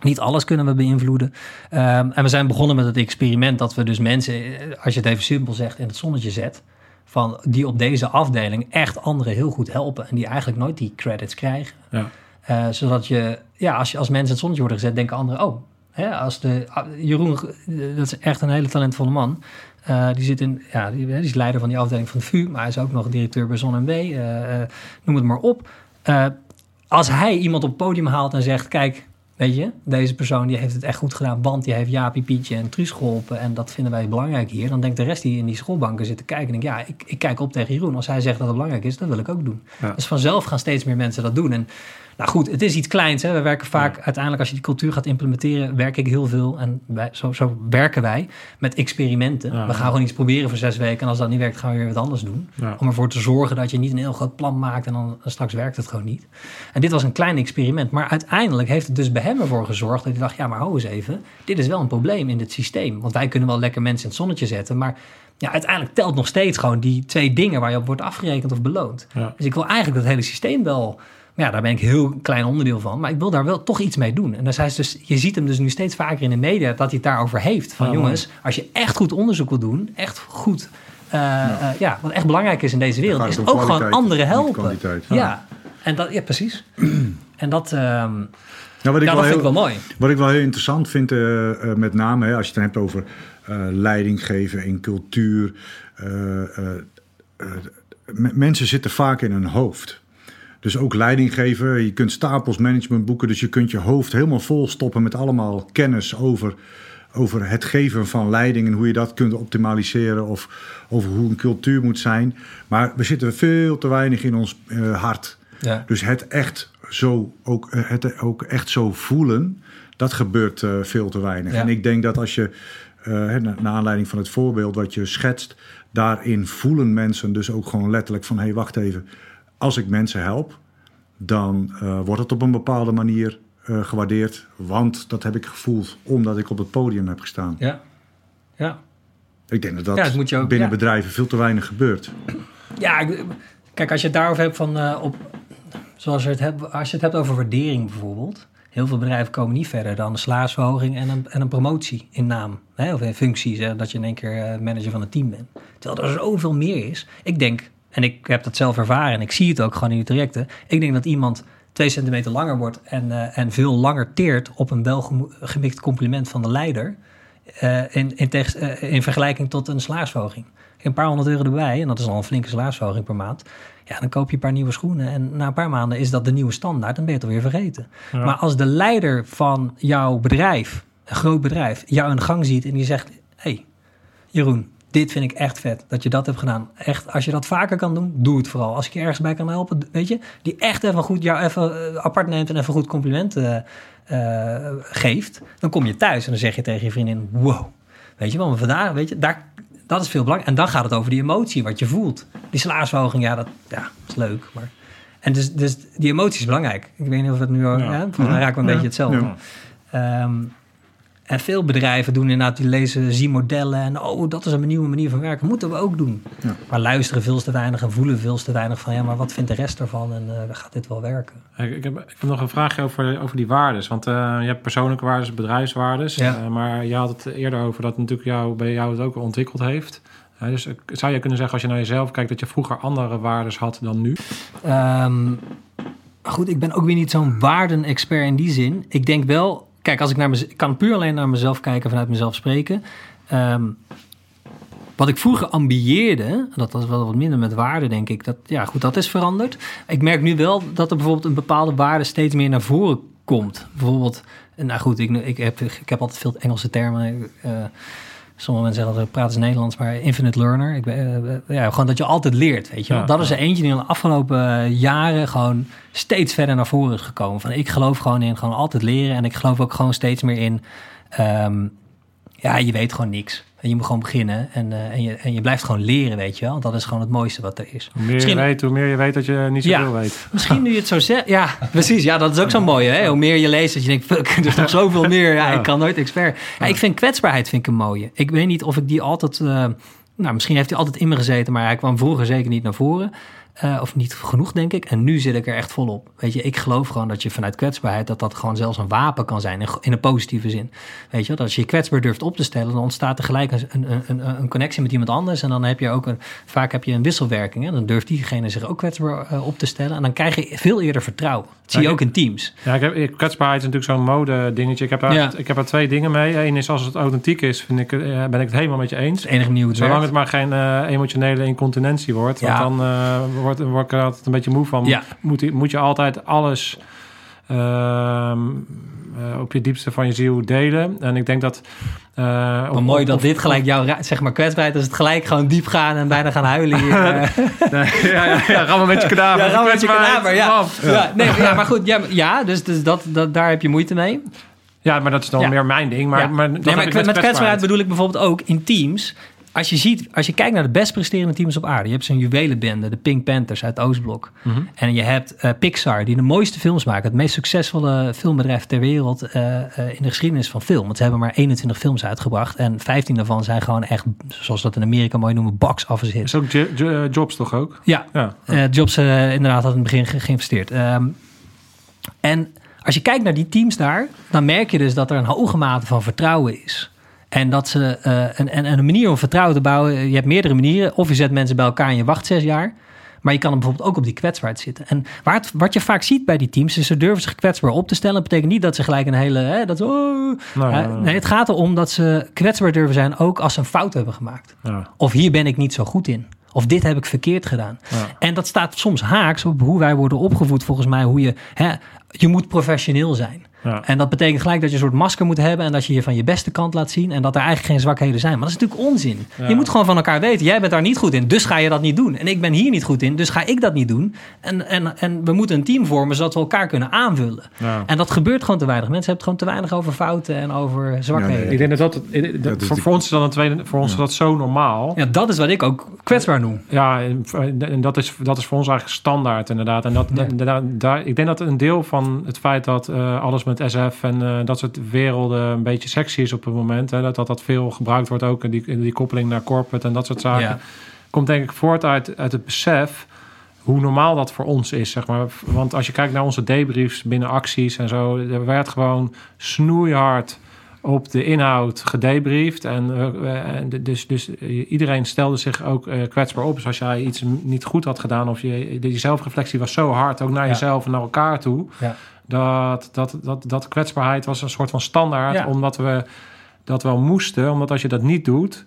Niet alles kunnen we beïnvloeden. Um, en we zijn begonnen met het experiment dat we dus mensen, eh, als je het even simpel zegt, in het zonnetje zet. Van die op deze afdeling echt anderen heel goed helpen. En die eigenlijk nooit die credits krijgen. Ja. Uh, zodat je, ja, als, je, als mensen in het zonnetje worden gezet, denken anderen, oh, Hè, als de, ah, Jeroen, dat is echt een hele talentvolle man. Uh, die, zit in, ja, die, die, is leider van die afdeling van de VU, maar hij is ook nog directeur bij ZonMW. Uh, uh, noem het maar op. als hij iemand op het podium haalt en zegt: Kijk, weet je, deze persoon die heeft het echt goed gedaan, want die heeft Jaapie, Pietje en Truus geholpen. En dat vinden wij belangrijk hier. Dan denkt de rest die in die schoolbanken zitten kijken: denk, Ja, ik, ik kijk op tegen Jeroen. Als hij zegt dat het belangrijk is, dat wil ik ook doen. Dus vanzelf gaan steeds meer mensen dat doen. En nou goed, het is iets kleins. Hè. We werken vaak, uiteindelijk als je die cultuur gaat implementeren, werk ik heel veel. En wij, zo, zo werken wij met experimenten. we gaan gewoon iets proberen voor zes weken. En als dat niet werkt, gaan we weer wat anders doen. Om ervoor te zorgen dat je niet een heel groot plan maakt en dan, straks werkt het gewoon niet. En dit was een klein experiment. Maar uiteindelijk heeft het dus bij hem ervoor gezorgd dat hij dacht, ja maar hou eens even. Dit is wel een probleem in dit systeem. Want wij kunnen wel lekker mensen in het zonnetje zetten, maar ja, uiteindelijk telt nog steeds gewoon die twee dingen waar je op wordt afgerekend of beloond. Dus ik wil eigenlijk dat hele systeem wel ja, daar ben ik heel klein onderdeel van. Maar ik wil daar wel toch iets mee doen. En dan zei dus, je ziet hem dus nu steeds vaker in de media dat hij het daarover heeft. Van jongens, als je echt goed onderzoek wil doen, echt goed. Uh, ja. Uh, ja. wat echt belangrijk is in deze wereld, is ook gewoon anderen helpen. Ja. en dat, ja, precies. en dat, um, nou, wat ik ja, dat vind ik wel mooi. Wat ik wel heel interessant vind, uh, met name hè, als je het hebt over leiding geven in cultuur. mensen zitten vaak in hun hoofd. Dus ook leiding geven. Je kunt stapels management boeken. Dus je kunt je hoofd helemaal vol stoppen met allemaal kennis over, over het geven van leiding en hoe je dat kunt optimaliseren. Of over hoe een cultuur moet zijn. Maar we zitten veel te weinig in ons uh, hart. Ja. Dus het echt zo ook, uh, het ook echt zo voelen, dat gebeurt uh, veel te weinig. Ja. En ik denk dat als je, naar aanleiding van het voorbeeld wat je schetst, daarin voelen mensen dus ook gewoon letterlijk van hé, hey, wacht even als ik mensen help, dan uh, wordt het op een bepaalde manier uh, gewaardeerd. Want dat heb ik gevoeld omdat ik op het podium heb gestaan. Ja, ja. Ik denk dat dat, ja, dat ook, binnen ja. bedrijven veel te weinig gebeurt. Ja, kijk, als je het daarover hebt van... Uh, op, zoals je het hebt, als je het hebt over waardering bijvoorbeeld... Heel veel bedrijven komen niet verder dan een salarisverhoging en een, en een promotie in naam. Hè, of in functie, dat je in één keer eh, manager van een team bent. Terwijl er zoveel meer is. Ik denk, en ik heb dat zelf ervaren en ik zie het ook gewoon in de trajecten. Ik denk dat iemand twee centimeter langer wordt en, uh, en veel langer teert op een welgemikt compliment van de leider. Uh, in, in, in vergelijking tot een salarisverhoging. Een paar honderd euro erbij, en dat is al een flinke salarisverhoging per maand. Ja, dan koop je een paar nieuwe schoenen. En na een paar maanden is dat de nieuwe standaard. Dan ben je het alweer vergeten. Maar als de leider van jouw bedrijf, een groot bedrijf, jou in de gang ziet en die zegt: hey, Jeroen, dit vind ik echt vet dat je dat hebt gedaan. Echt, als je dat vaker kan doen, doe het vooral. Als ik je ergens bij kan helpen, weet je, die echt even goed jou even eh, apart neemt en even goed complimenten uh, geeft, dan kom je thuis en dan zeg je tegen je vriendin: wow. Weet je wel, maar vandaag, weet je, daar, dat is veel belangrijker. En dan gaat het over die emotie, wat je voelt. Die salarisverhoging, ja, dat ja, is leuk. Maar... En dus, dus die emotie is belangrijk. Ik weet niet of het nu... Ja. Ja, volgens mij raken we een beetje hetzelfde. Um, en veel bedrijven doen inderdaad, die lezen, zien modellen en oh, dat is een nieuwe manier van werken. Moeten we ook doen. Ja. Maar luisteren veel te weinig en voelen veel te weinig van ja, maar wat vindt de rest ervan en uh, gaat dit wel werken? Ik, ik, heb, ik heb nog een vraagje over, over die waardes. Want uh, je hebt persoonlijke waardes, bedrijfswaardes. Ja. Uh, maar je had het eerder over dat natuurlijk jou, bij jou het ook ontwikkeld heeft. dus zou je kunnen zeggen als je naar jezelf kijkt dat je vroeger andere waardes had dan nu? Um, goed, ik ben ook weer niet zo'n waarden-expert in die zin. Ik denk wel kijk, als ik naar mezelf, kan puur alleen naar mezelf kijken, vanuit mezelf spreken. Ehm, wat ik vroeger ambieerde, dat was wel wat minder met waarde, denk ik. Dat, ja, goed, dat is veranderd. Ik merk nu wel dat er bijvoorbeeld een bepaalde waarde steeds meer naar voren komt. Bijvoorbeeld, nou goed, ik, ik, heb, ik heb altijd veel Engelse termen. Uh, Sommige mensen zeggen dat praten Nederlands, maar infinite learner. Ik ben, uh, ja, gewoon dat je altijd leert, weet je wel. dat is er eentje die in de afgelopen jaren gewoon steeds verder naar voren is gekomen. Van ik geloof gewoon in gewoon altijd leren en ik geloof ook gewoon steeds meer in, um, ja, je weet gewoon niks. En je moet gewoon beginnen en, uh, en, je, en je blijft gewoon leren, weet je wel. Dat is gewoon het mooiste wat er is. Hoe meer misschien, je weet, hoe meer je weet dat je niet zoveel ja, weet. *laughs* Misschien nu je het zo zegt. Ja, precies. Ja, dat is ook zo mooi. Hè? Hoe meer je leest, dat je denkt, fuck, *laughs* er is nog zoveel meer. Ja, ik kan nooit expert. Ja, ik vind kwetsbaarheid vind ik een mooie. Ik weet niet of ik die altijd... Uh, nou, misschien heeft hij altijd in me gezeten, maar hij kwam vroeger zeker niet naar voren. Uh, of niet genoeg, denk ik. En nu zit ik er echt volop. Weet je, ik geloof gewoon dat je vanuit kwetsbaarheid... dat dat gewoon zelfs een wapen kan zijn, in, in een positieve zin. Weet je, dat als je je kwetsbaar durft op te stellen... dan ontstaat er gelijk een, een, een, een connectie met iemand anders... en dan heb je ook een... vaak heb je een wisselwerking. Hè? Dan durft diegene zich ook kwetsbaar uh, op te stellen... en dan krijg je veel eerder vertrouwen. Dat zie je ook in teams. Ja, ik heb, kwetsbaarheid is natuurlijk zo'n mode dingetje. Ik heb, er, ja. ik heb er twee dingen mee. Eén is als het authentiek is, vind ik, uh, ben ik het helemaal met je eens. Het enige nieuw Zolang het maar geen emotionele incontinentie wordt. Want dan wordt, wordt ik er altijd een beetje moe van. Ja. Moet, moet je altijd alles uh, op je diepste van je ziel delen. En ik denk dat... Uh, maar mooi dat dit gelijk jouw zeg maar kwetsbaarheid is het gelijk gewoon diep gaan en bijna gaan huilen hier. *laughs* nee, ja, ja, ja, rammen met je *laughs* kadaver. Ja, rammen met je kadaver, ja. ja. nee, ja, maar goed, ja, ja dus, dus dat, dat, daar heb je moeite mee. Ja, maar dat is dan meer mijn ding. Maar, maar, nee, maar met, met kwetsbaarheid bedoel ik bijvoorbeeld ook in teams als je ziet, als je kijkt naar de best presterende teams op aarde, je hebt zo'n juwelenbende, de Pink Panthers uit Oostblok. Mhm. En je hebt uh, Pixar, die de mooiste films maken, het meest succesvolle filmbedrijf ter wereld uh, uh, in de geschiedenis van film. Want ze hebben maar 21 films uitgebracht en 15 daarvan zijn gewoon echt, zoals dat in Amerika mooi noemen, box office hits. Is ook Jobs toch ook? Ja, ja. Jobs inderdaad had in het begin geïnvesteerd. Um, en als je kijkt naar die teams daar, dan merk je dus dat er een hoge mate van vertrouwen is. En dat ze uh, en, en, een manier om vertrouwen te bouwen. Je hebt meerdere manieren. Of je zet mensen bij elkaar en je wacht zes jaar. Maar je kan er bijvoorbeeld ook op die kwetsbaarheid zitten. En waar het, wat je vaak ziet bij die teams is ze durven zich kwetsbaar op te stellen. Dat betekent niet dat ze gelijk een hele. Hè, dat, oh, nee, nee, het gaat erom dat ze kwetsbaar durven zijn ook als ze een fout hebben gemaakt. Ja. Of hier ben ik niet zo goed in. Of dit heb ik verkeerd gedaan. Ja. En dat staat soms haaks op hoe wij worden opgevoed, volgens mij. Hoe je, hè, je moet professioneel zijn. Ja. En dat betekent gelijk dat je een soort masker moet hebben en dat je je van je beste kant laat zien en dat er eigenlijk geen zwakheden zijn. Maar dat is natuurlijk onzin. Je moet gewoon van elkaar weten, jij bent daar niet goed in, dus ga je dat niet doen. En ik ben hier niet goed in, dus ga ik dat niet doen. En, en, en we moeten een team vormen zodat we elkaar kunnen aanvullen. Ja. En dat gebeurt gewoon te weinig. Mensen hebben het gewoon te weinig over fouten en over zwakheden. Nee, ik denk dat dat, voor, voor, ons is dat een tweede, voor ons is dat zo normaal. Ja, dat is wat ik ook kwetsbaar noem. Ja, en, dat, is, dat is voor ons eigenlijk standaard inderdaad. En dat, daar, ik denk dat een deel van het feit dat uh, alles met SF en uh, dat soort werelden een beetje sexy is op het moment. Hè, dat, dat dat veel gebruikt wordt ook. En die, die koppeling naar corporate en dat soort zaken. Komt denk ik voort uit, uit het besef hoe normaal dat voor ons is, zeg maar. Want als je kijkt naar onze debriefs binnen acties en zo, er werd gewoon snoeihard op de inhoud gedebriefd. En, uh, dus, dus iedereen stelde zich ook kwetsbaar op. Dus als jij iets niet goed had gedaan of je, die zelfreflectie was zo hard, ook naar jezelf en naar elkaar toe, ja. Dat, dat, dat, dat kwetsbaarheid was een soort van standaard, omdat we dat wel moesten. Omdat als je dat niet doet,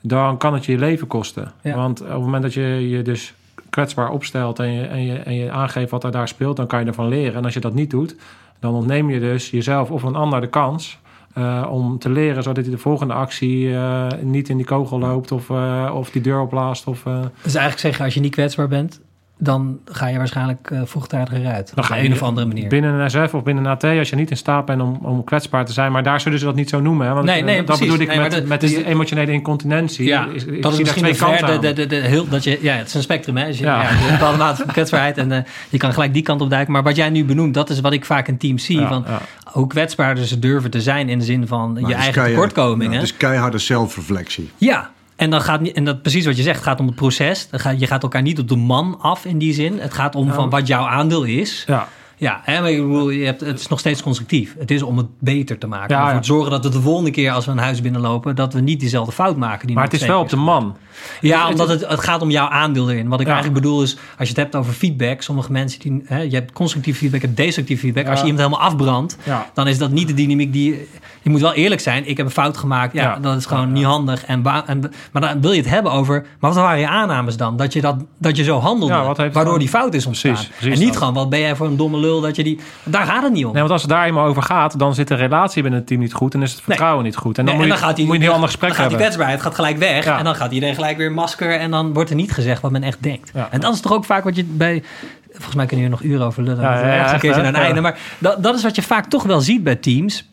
dan kan het je je leven kosten. Want op het moment dat je je dus kwetsbaar opstelt en je, en, je, en je aangeeft wat er daar speelt, dan kan je ervan leren. En als je dat niet doet, dan ontneem je dus jezelf of een ander de kans uh, om te leren, zodat hij de volgende actie uh, niet in die kogel loopt of, uh, of die deur opblaast. Of, Dus eigenlijk zeggen, als je niet kwetsbaar bent, dan ga je waarschijnlijk uh, vroegtijdiger uit. op een of andere manier. Binnen een SF of binnen een AT, als je niet in staat bent om, om kwetsbaar te zijn. Maar daar zullen ze dat niet zo noemen. Hè? Want nee, nee, dat bedoel ik met, de, met dus die emotionele incontinentie. Ja, ik, dat is misschien twee kanten de, de, de, heel, dat je, ja, het is een spectrum. Hè? je, ja. ja, een bepaalde mate van kwetsbaarheid. En uh, je kan gelijk die kant op duiken. Maar wat jij nu benoemt, dat is wat ik vaak in teams zie. Ja, van hoe kwetsbaarder ze durven te zijn in de zin van je eigen tekortkomingen. het is keiharde zelfreflectie. Ja, en, dan gaat, en dat precies wat je zegt, gaat om het proces. je gaat elkaar niet op de man af in die zin. Het gaat om van wat jouw aandeel is. Ja. Ja, hè, maar je hebt, het is nog steeds constructief. Het is om het beter te maken. Ja, om te zorgen dat we de volgende keer als we een huis binnenlopen... dat we niet diezelfde fout maken. Die maar het is wel op de man. Ja, omdat het, het gaat om jouw aandeel erin. Wat ik eigenlijk bedoel is, als je het hebt over feedback... sommige mensen, die, hè, je hebt constructief feedback en destructief feedback. Als je iemand helemaal afbrandt, dan is dat niet de dynamiek die... Je moet wel eerlijk zijn, ik heb een fout gemaakt. Ja, dat is gewoon niet handig. En, en, maar dan wil je het hebben over... Maar wat waren je aannames dan? Dat je, dat, dat je zo handelde, waardoor die fout is ontstaan. Precies, precies en niet gewoon, wat ben jij voor een domme dat je die... Daar gaat het niet om. Nee, want als het daar eenmaal over gaat, dan zit de relatie binnen het team niet goed en is het vertrouwen niet goed. En dan, moet, je, gaat die, moet je een heel ander gesprek dan hebben. gaat die kwetsbaarheid gaat gelijk weg en dan gaat iedereen gelijk weer masker en dan wordt er niet gezegd wat men echt denkt. En dat is toch ook vaak wat je bij... Volgens mij kunnen hier nog uren over lullen. Ja, ja, een een einde. Maar dat, dat is wat je vaak toch wel ziet bij teams.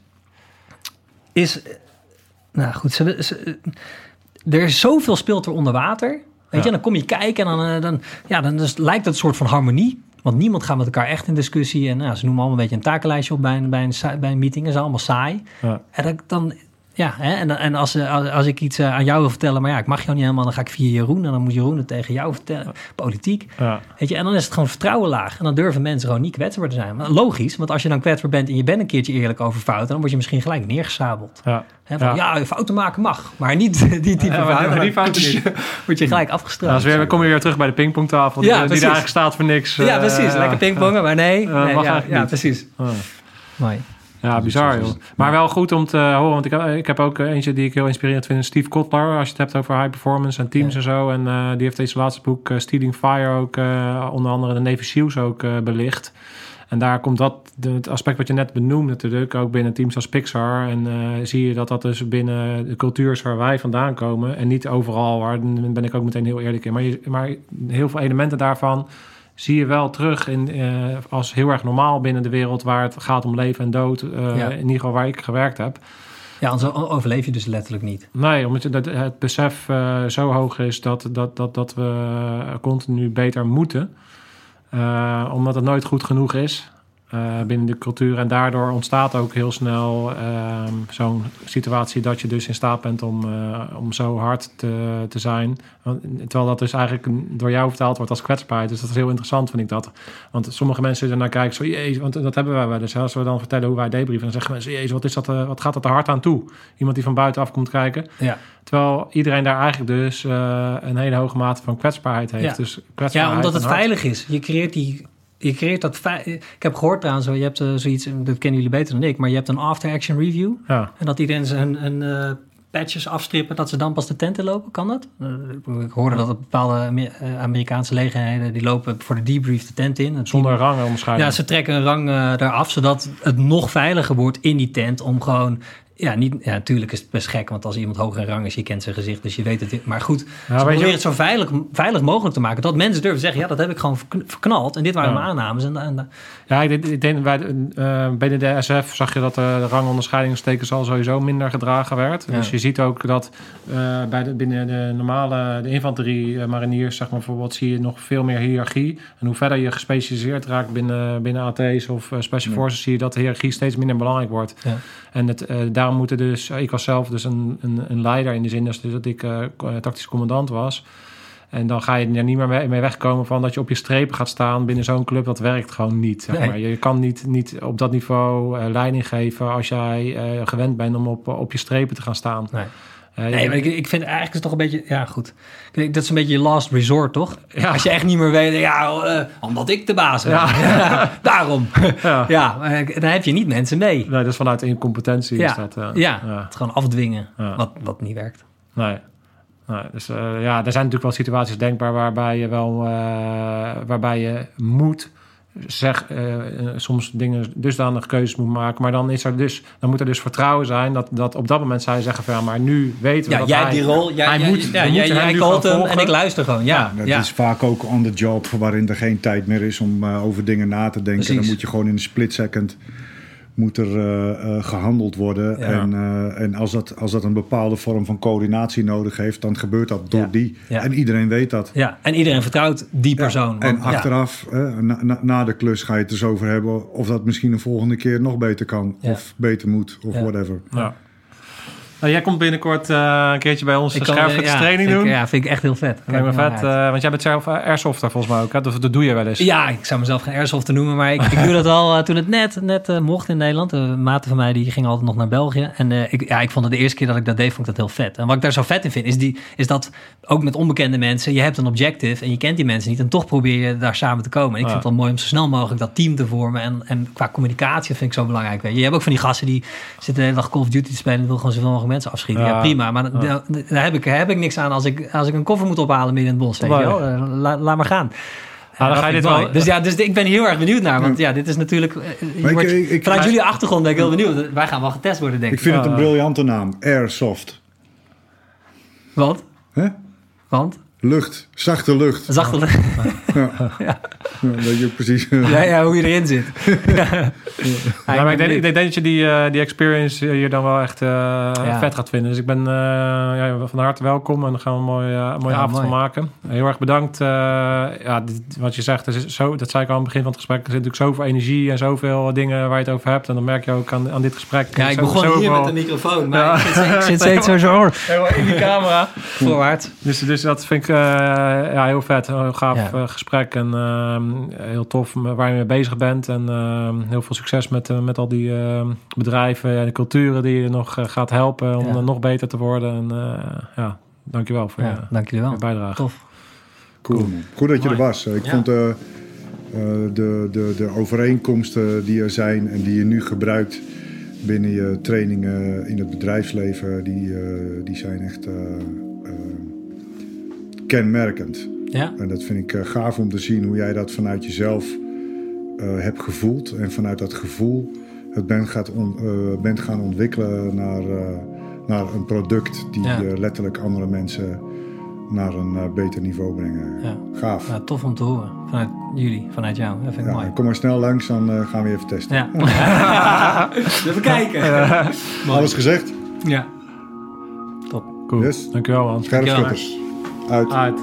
Is... Nou goed, ze, er is zoveel speelt er onder water. Weet je, dan kom je kijken en dan, eh, dan, ja, dan dus lijkt het een soort van harmonie. Want niemand gaat met elkaar echt in discussie. En nou, ze noemen allemaal een beetje een takenlijstje op bij een, bij een, bij een meeting. Dat is allemaal saai. Ja. En dan ja, hè? en, en als, als, als ik iets eh, aan jou wil vertellen, maar ja, ik mag jou niet helemaal, dan ga ik via Jeroen en dan moet Jeroen het tegen jou vertellen. Politiek. Ja. Weet je, en dan is het gewoon vertrouwen laag. En dan durven mensen gewoon niet kwetsbaar te zijn. Maar logisch, want als je dan kwetsbaar bent en je bent een keertje eerlijk over fouten, dan word je misschien gelijk neergesabeld. Ja. Hè, van, ja. ja. fouten maken mag, maar niet *laughs* die type fouten. Die fouten niet. word je gelijk afgestraft. Nou, weer, kom je weer terug bij de pingpongtafel, die, die daar eigenlijk staat voor niks. Ja, precies. Lekker pingpongen, maar nee. nee ja, ja, precies. Mooi. Ja, bizar joh. Maar wel goed om te horen, want ik heb, ik heb ook eentje die ik heel inspirerend vind. Steve Kotler, als je het hebt over high performance en teams en zo. En uh, die heeft deze laatste boek uh, Stealing Fire ook uh, onder andere de Navy Seals ook belicht. En daar komt dat, het aspect wat je net benoemde natuurlijk, ook binnen teams als Pixar. En zie je dat dat dus binnen de cultuur is waar wij vandaan komen. En niet overal, waar ben ik ook meteen heel eerlijk in. Maar, je, maar heel veel elementen daarvan zie je wel terug in, uh, als heel erg normaal binnen de wereld waar het gaat om leven en dood. Uh, In ieder geval waar ik gewerkt heb. Ja, anders overleef je dus letterlijk niet. Nee, omdat het besef uh, zo hoog is dat, dat, dat, dat we continu beter moeten. omdat het nooit goed genoeg is. Uh, binnen de cultuur. En daardoor ontstaat ook heel snel uh, zo'n situatie dat je dus in staat bent om, uh, om zo hard te, te zijn. Terwijl dat dus eigenlijk door jou vertaald wordt als kwetsbaarheid. Dus dat is heel interessant, vind ik dat. Want sommige mensen er naar kijken, zo, jezus, want dat hebben wij wel eens. Als we dan vertellen hoe wij debrieven, dan zeggen mensen, jezus, wat, is dat, wat gaat dat er hard aan toe? Iemand die van buitenaf komt kijken. Ja. Terwijl iedereen daar eigenlijk dus een hele hoge mate van kwetsbaarheid heeft. Ja, dus kwetsbaarheid ja omdat het veilig is. Je creëert die je creëert dat. Ik heb gehoord trouwens, je hebt uh, zoiets, dat kennen jullie beter dan ik, maar je hebt een after-action review. Ja. En dat iedereen zijn een, uh, patches afstrippen, dat ze dan pas de tent in lopen. Kan dat? Uh, ik hoorde dat bepaalde Amerikaanse legerheden die lopen voor de debrief de tent in. Zonder rang omschrijven. Ja, ze trekken een rang eraf, zodat het nog veiliger wordt in die tent om gewoon ja, niet, ja, natuurlijk is het best gek, want als iemand hoger in rang is, je kent zijn gezicht, dus je weet het. Maar goed, ja, ze proberen het zo veilig, veilig mogelijk te maken. Dat mensen durven zeggen, ja, dat heb ik gewoon verknald. En dit waren mijn aannames. En, en, ja, ik denk, bij de, uh, binnen de SF zag je dat de rangonderscheidingstekens al sowieso minder gedragen werd. Dus je ziet ook dat uh, bij de, binnen de normale de infanterie uh, mariniers, zeg maar bijvoorbeeld, zie je nog veel meer hiërarchie. En hoe verder je gespecialiseerd raakt binnen, binnen AT's of Special Forces, zie je dat de hiërarchie steeds minder belangrijk wordt. En het, daarom moeten dus, ik was zelf dus een, een, een leider in de zin dus dat ik uh, tactisch commandant was. En dan ga je er niet meer mee wegkomen van dat je op je strepen gaat staan binnen zo'n club. Dat werkt gewoon niet. Zeg maar. Je kan niet, niet op dat niveau uh, leiding geven als jij uh, gewend bent om op, op je strepen te gaan staan. Nee. Uh, nee, maar ik, ik vind eigenlijk is het toch een beetje, ja goed. Dat is een beetje je last resort, toch? Ja. Als je echt niet meer weet, ja, omdat ik de baas ben. Ja. *laughs* Daarom. *laughs* Ja. ja, dan heb je niet mensen mee. Nee, dat is vanuit incompetentie. Ja, is dat, ja. het gewoon afdwingen, wat, wat niet werkt. Nee. Nou, dus uh, ja, er zijn natuurlijk wel situaties denkbaar waarbij je wel uh, waarbij je moet zeg, uh, soms dingen dusdanig keuzes moet maken. Maar dan is er dus, dan moet er dus vertrouwen zijn dat, dat op dat moment zij zeggen van ja, maar nu weten we ja, dat jij hij, die rol, jij, hij jij, moet, ja, jij, jij called hem en ik luister gewoon. Ja, ja dat ja. is vaak ook on the job waarin er geen tijd meer is om over dingen na te denken. Precies. Dan moet je gewoon in een split second moet er uh, uh, gehandeld worden. Ja. En, uh, en als, dat, als dat een bepaalde vorm van coördinatie nodig heeft, dan gebeurt dat door ja. die. En iedereen weet dat. Ja, en iedereen vertrouwt die persoon. En achteraf, na, na, na, de klus, ga je het dus over hebben of dat misschien een volgende keer nog beter kan. Of beter moet, of whatever. Ja. Nou, jij komt binnenkort uh, een keertje bij ons scherpschuttstraining ja, doen. ja, vind ik echt heel vet. Kijk maar vet. Uh, want jij bent zelf airsofter volgens mij ook. Hè? Dat, dat doe je wel eens. Ja, ik zou mezelf geen airsofter noemen. Maar ik, ik doe dat al uh, toen het net, net mocht in Nederland. Een maten van mij die ging altijd nog naar België. En ik, ja, ik vond het de eerste keer dat ik dat deed, vond ik dat heel vet. En wat ik daar zo vet in vind, is, die, is dat ook met onbekende mensen... je hebt een objective en je kent die mensen niet. En toch probeer je daar samen te komen. En ik vind het wel mooi om zo snel mogelijk dat team te vormen. En, en qua communicatie vind ik zo belangrijk. Weet je. je hebt ook van die gasten die zitten de hele dag Call of Duty te spelen... en wil gewoon zoveel mogelijk mensen afschieten. Ja, prima. Maar ja. daar, heb ik, heb ik niks aan als ik, als ik een koffer moet ophalen midden in het bos. Weet je wel? La, laat maar gaan. Nou, dan ga je dit wel... Dus ja, dus ik ben heel erg benieuwd naar. Want ja, dit is natuurlijk... Wordt, ik, ik, vanuit jullie achtergrond ben ik heel benieuwd. Wij gaan wel getest worden, denk ik. Ik vind het een briljante naam. Airsoft. Wat? Hè? Want? Lucht, zachte lucht. Zachte lucht. Ja. ja. *laughs* ja weet je precies. *laughs* Ja, ja, hoe je erin zit. *laughs* ja. maar ik denk, ik denk dat je die, uh, die experience hier dan wel echt uh, ja. vet gaat vinden. Dus ik ben uh, ja, van harte welkom en dan gaan we een mooie, mooie avond van maken. Heel erg bedankt. ja, dit, wat je zegt, is zo, dat zei ik al aan het begin van het gesprek. Er zit natuurlijk zoveel energie en zoveel dingen waar je het over hebt. En dan merk je ook aan, aan dit gesprek. Ja, ik begon zoveel... hier met de microfoon, maar ik zit, ik zit steeds zo zo in die camera. Voorwaarts. Dus, dus dat vind ik ja, heel vet, een heel gaaf ja. uh, gesprek en uh, heel tof waar je mee bezig bent. En heel veel succes met, met al die bedrijven en de culturen die je nog gaat helpen om ja. nog beter te worden. En ja, dankjewel voor, ja, je, je bijdrage. Tof. Cool, cool. Goed dat je er was. Ik vond de, de, de, de overeenkomsten die er zijn en die je nu gebruikt binnen je trainingen in het bedrijfsleven, die, die zijn echt kenmerkend. Ja. En dat vind ik uh, gaaf om te zien hoe jij dat vanuit jezelf uh, hebt gevoeld. En vanuit dat gevoel het bent, gaat on, uh, bent gaan ontwikkelen naar, naar een product die ja. letterlijk andere mensen naar een beter niveau brengen. Ja. Gaaf. Ja, tof om te horen. Vanuit jullie, vanuit jou. Dat vind ik mooi. Kom maar snel langs, dan gaan we even testen. Ja. *laughs* *laughs* even kijken. Alles gezegd? Ja. Top. Cool. Yes. Dankjewel, Hans. Scherpschutters. Uit. Uit.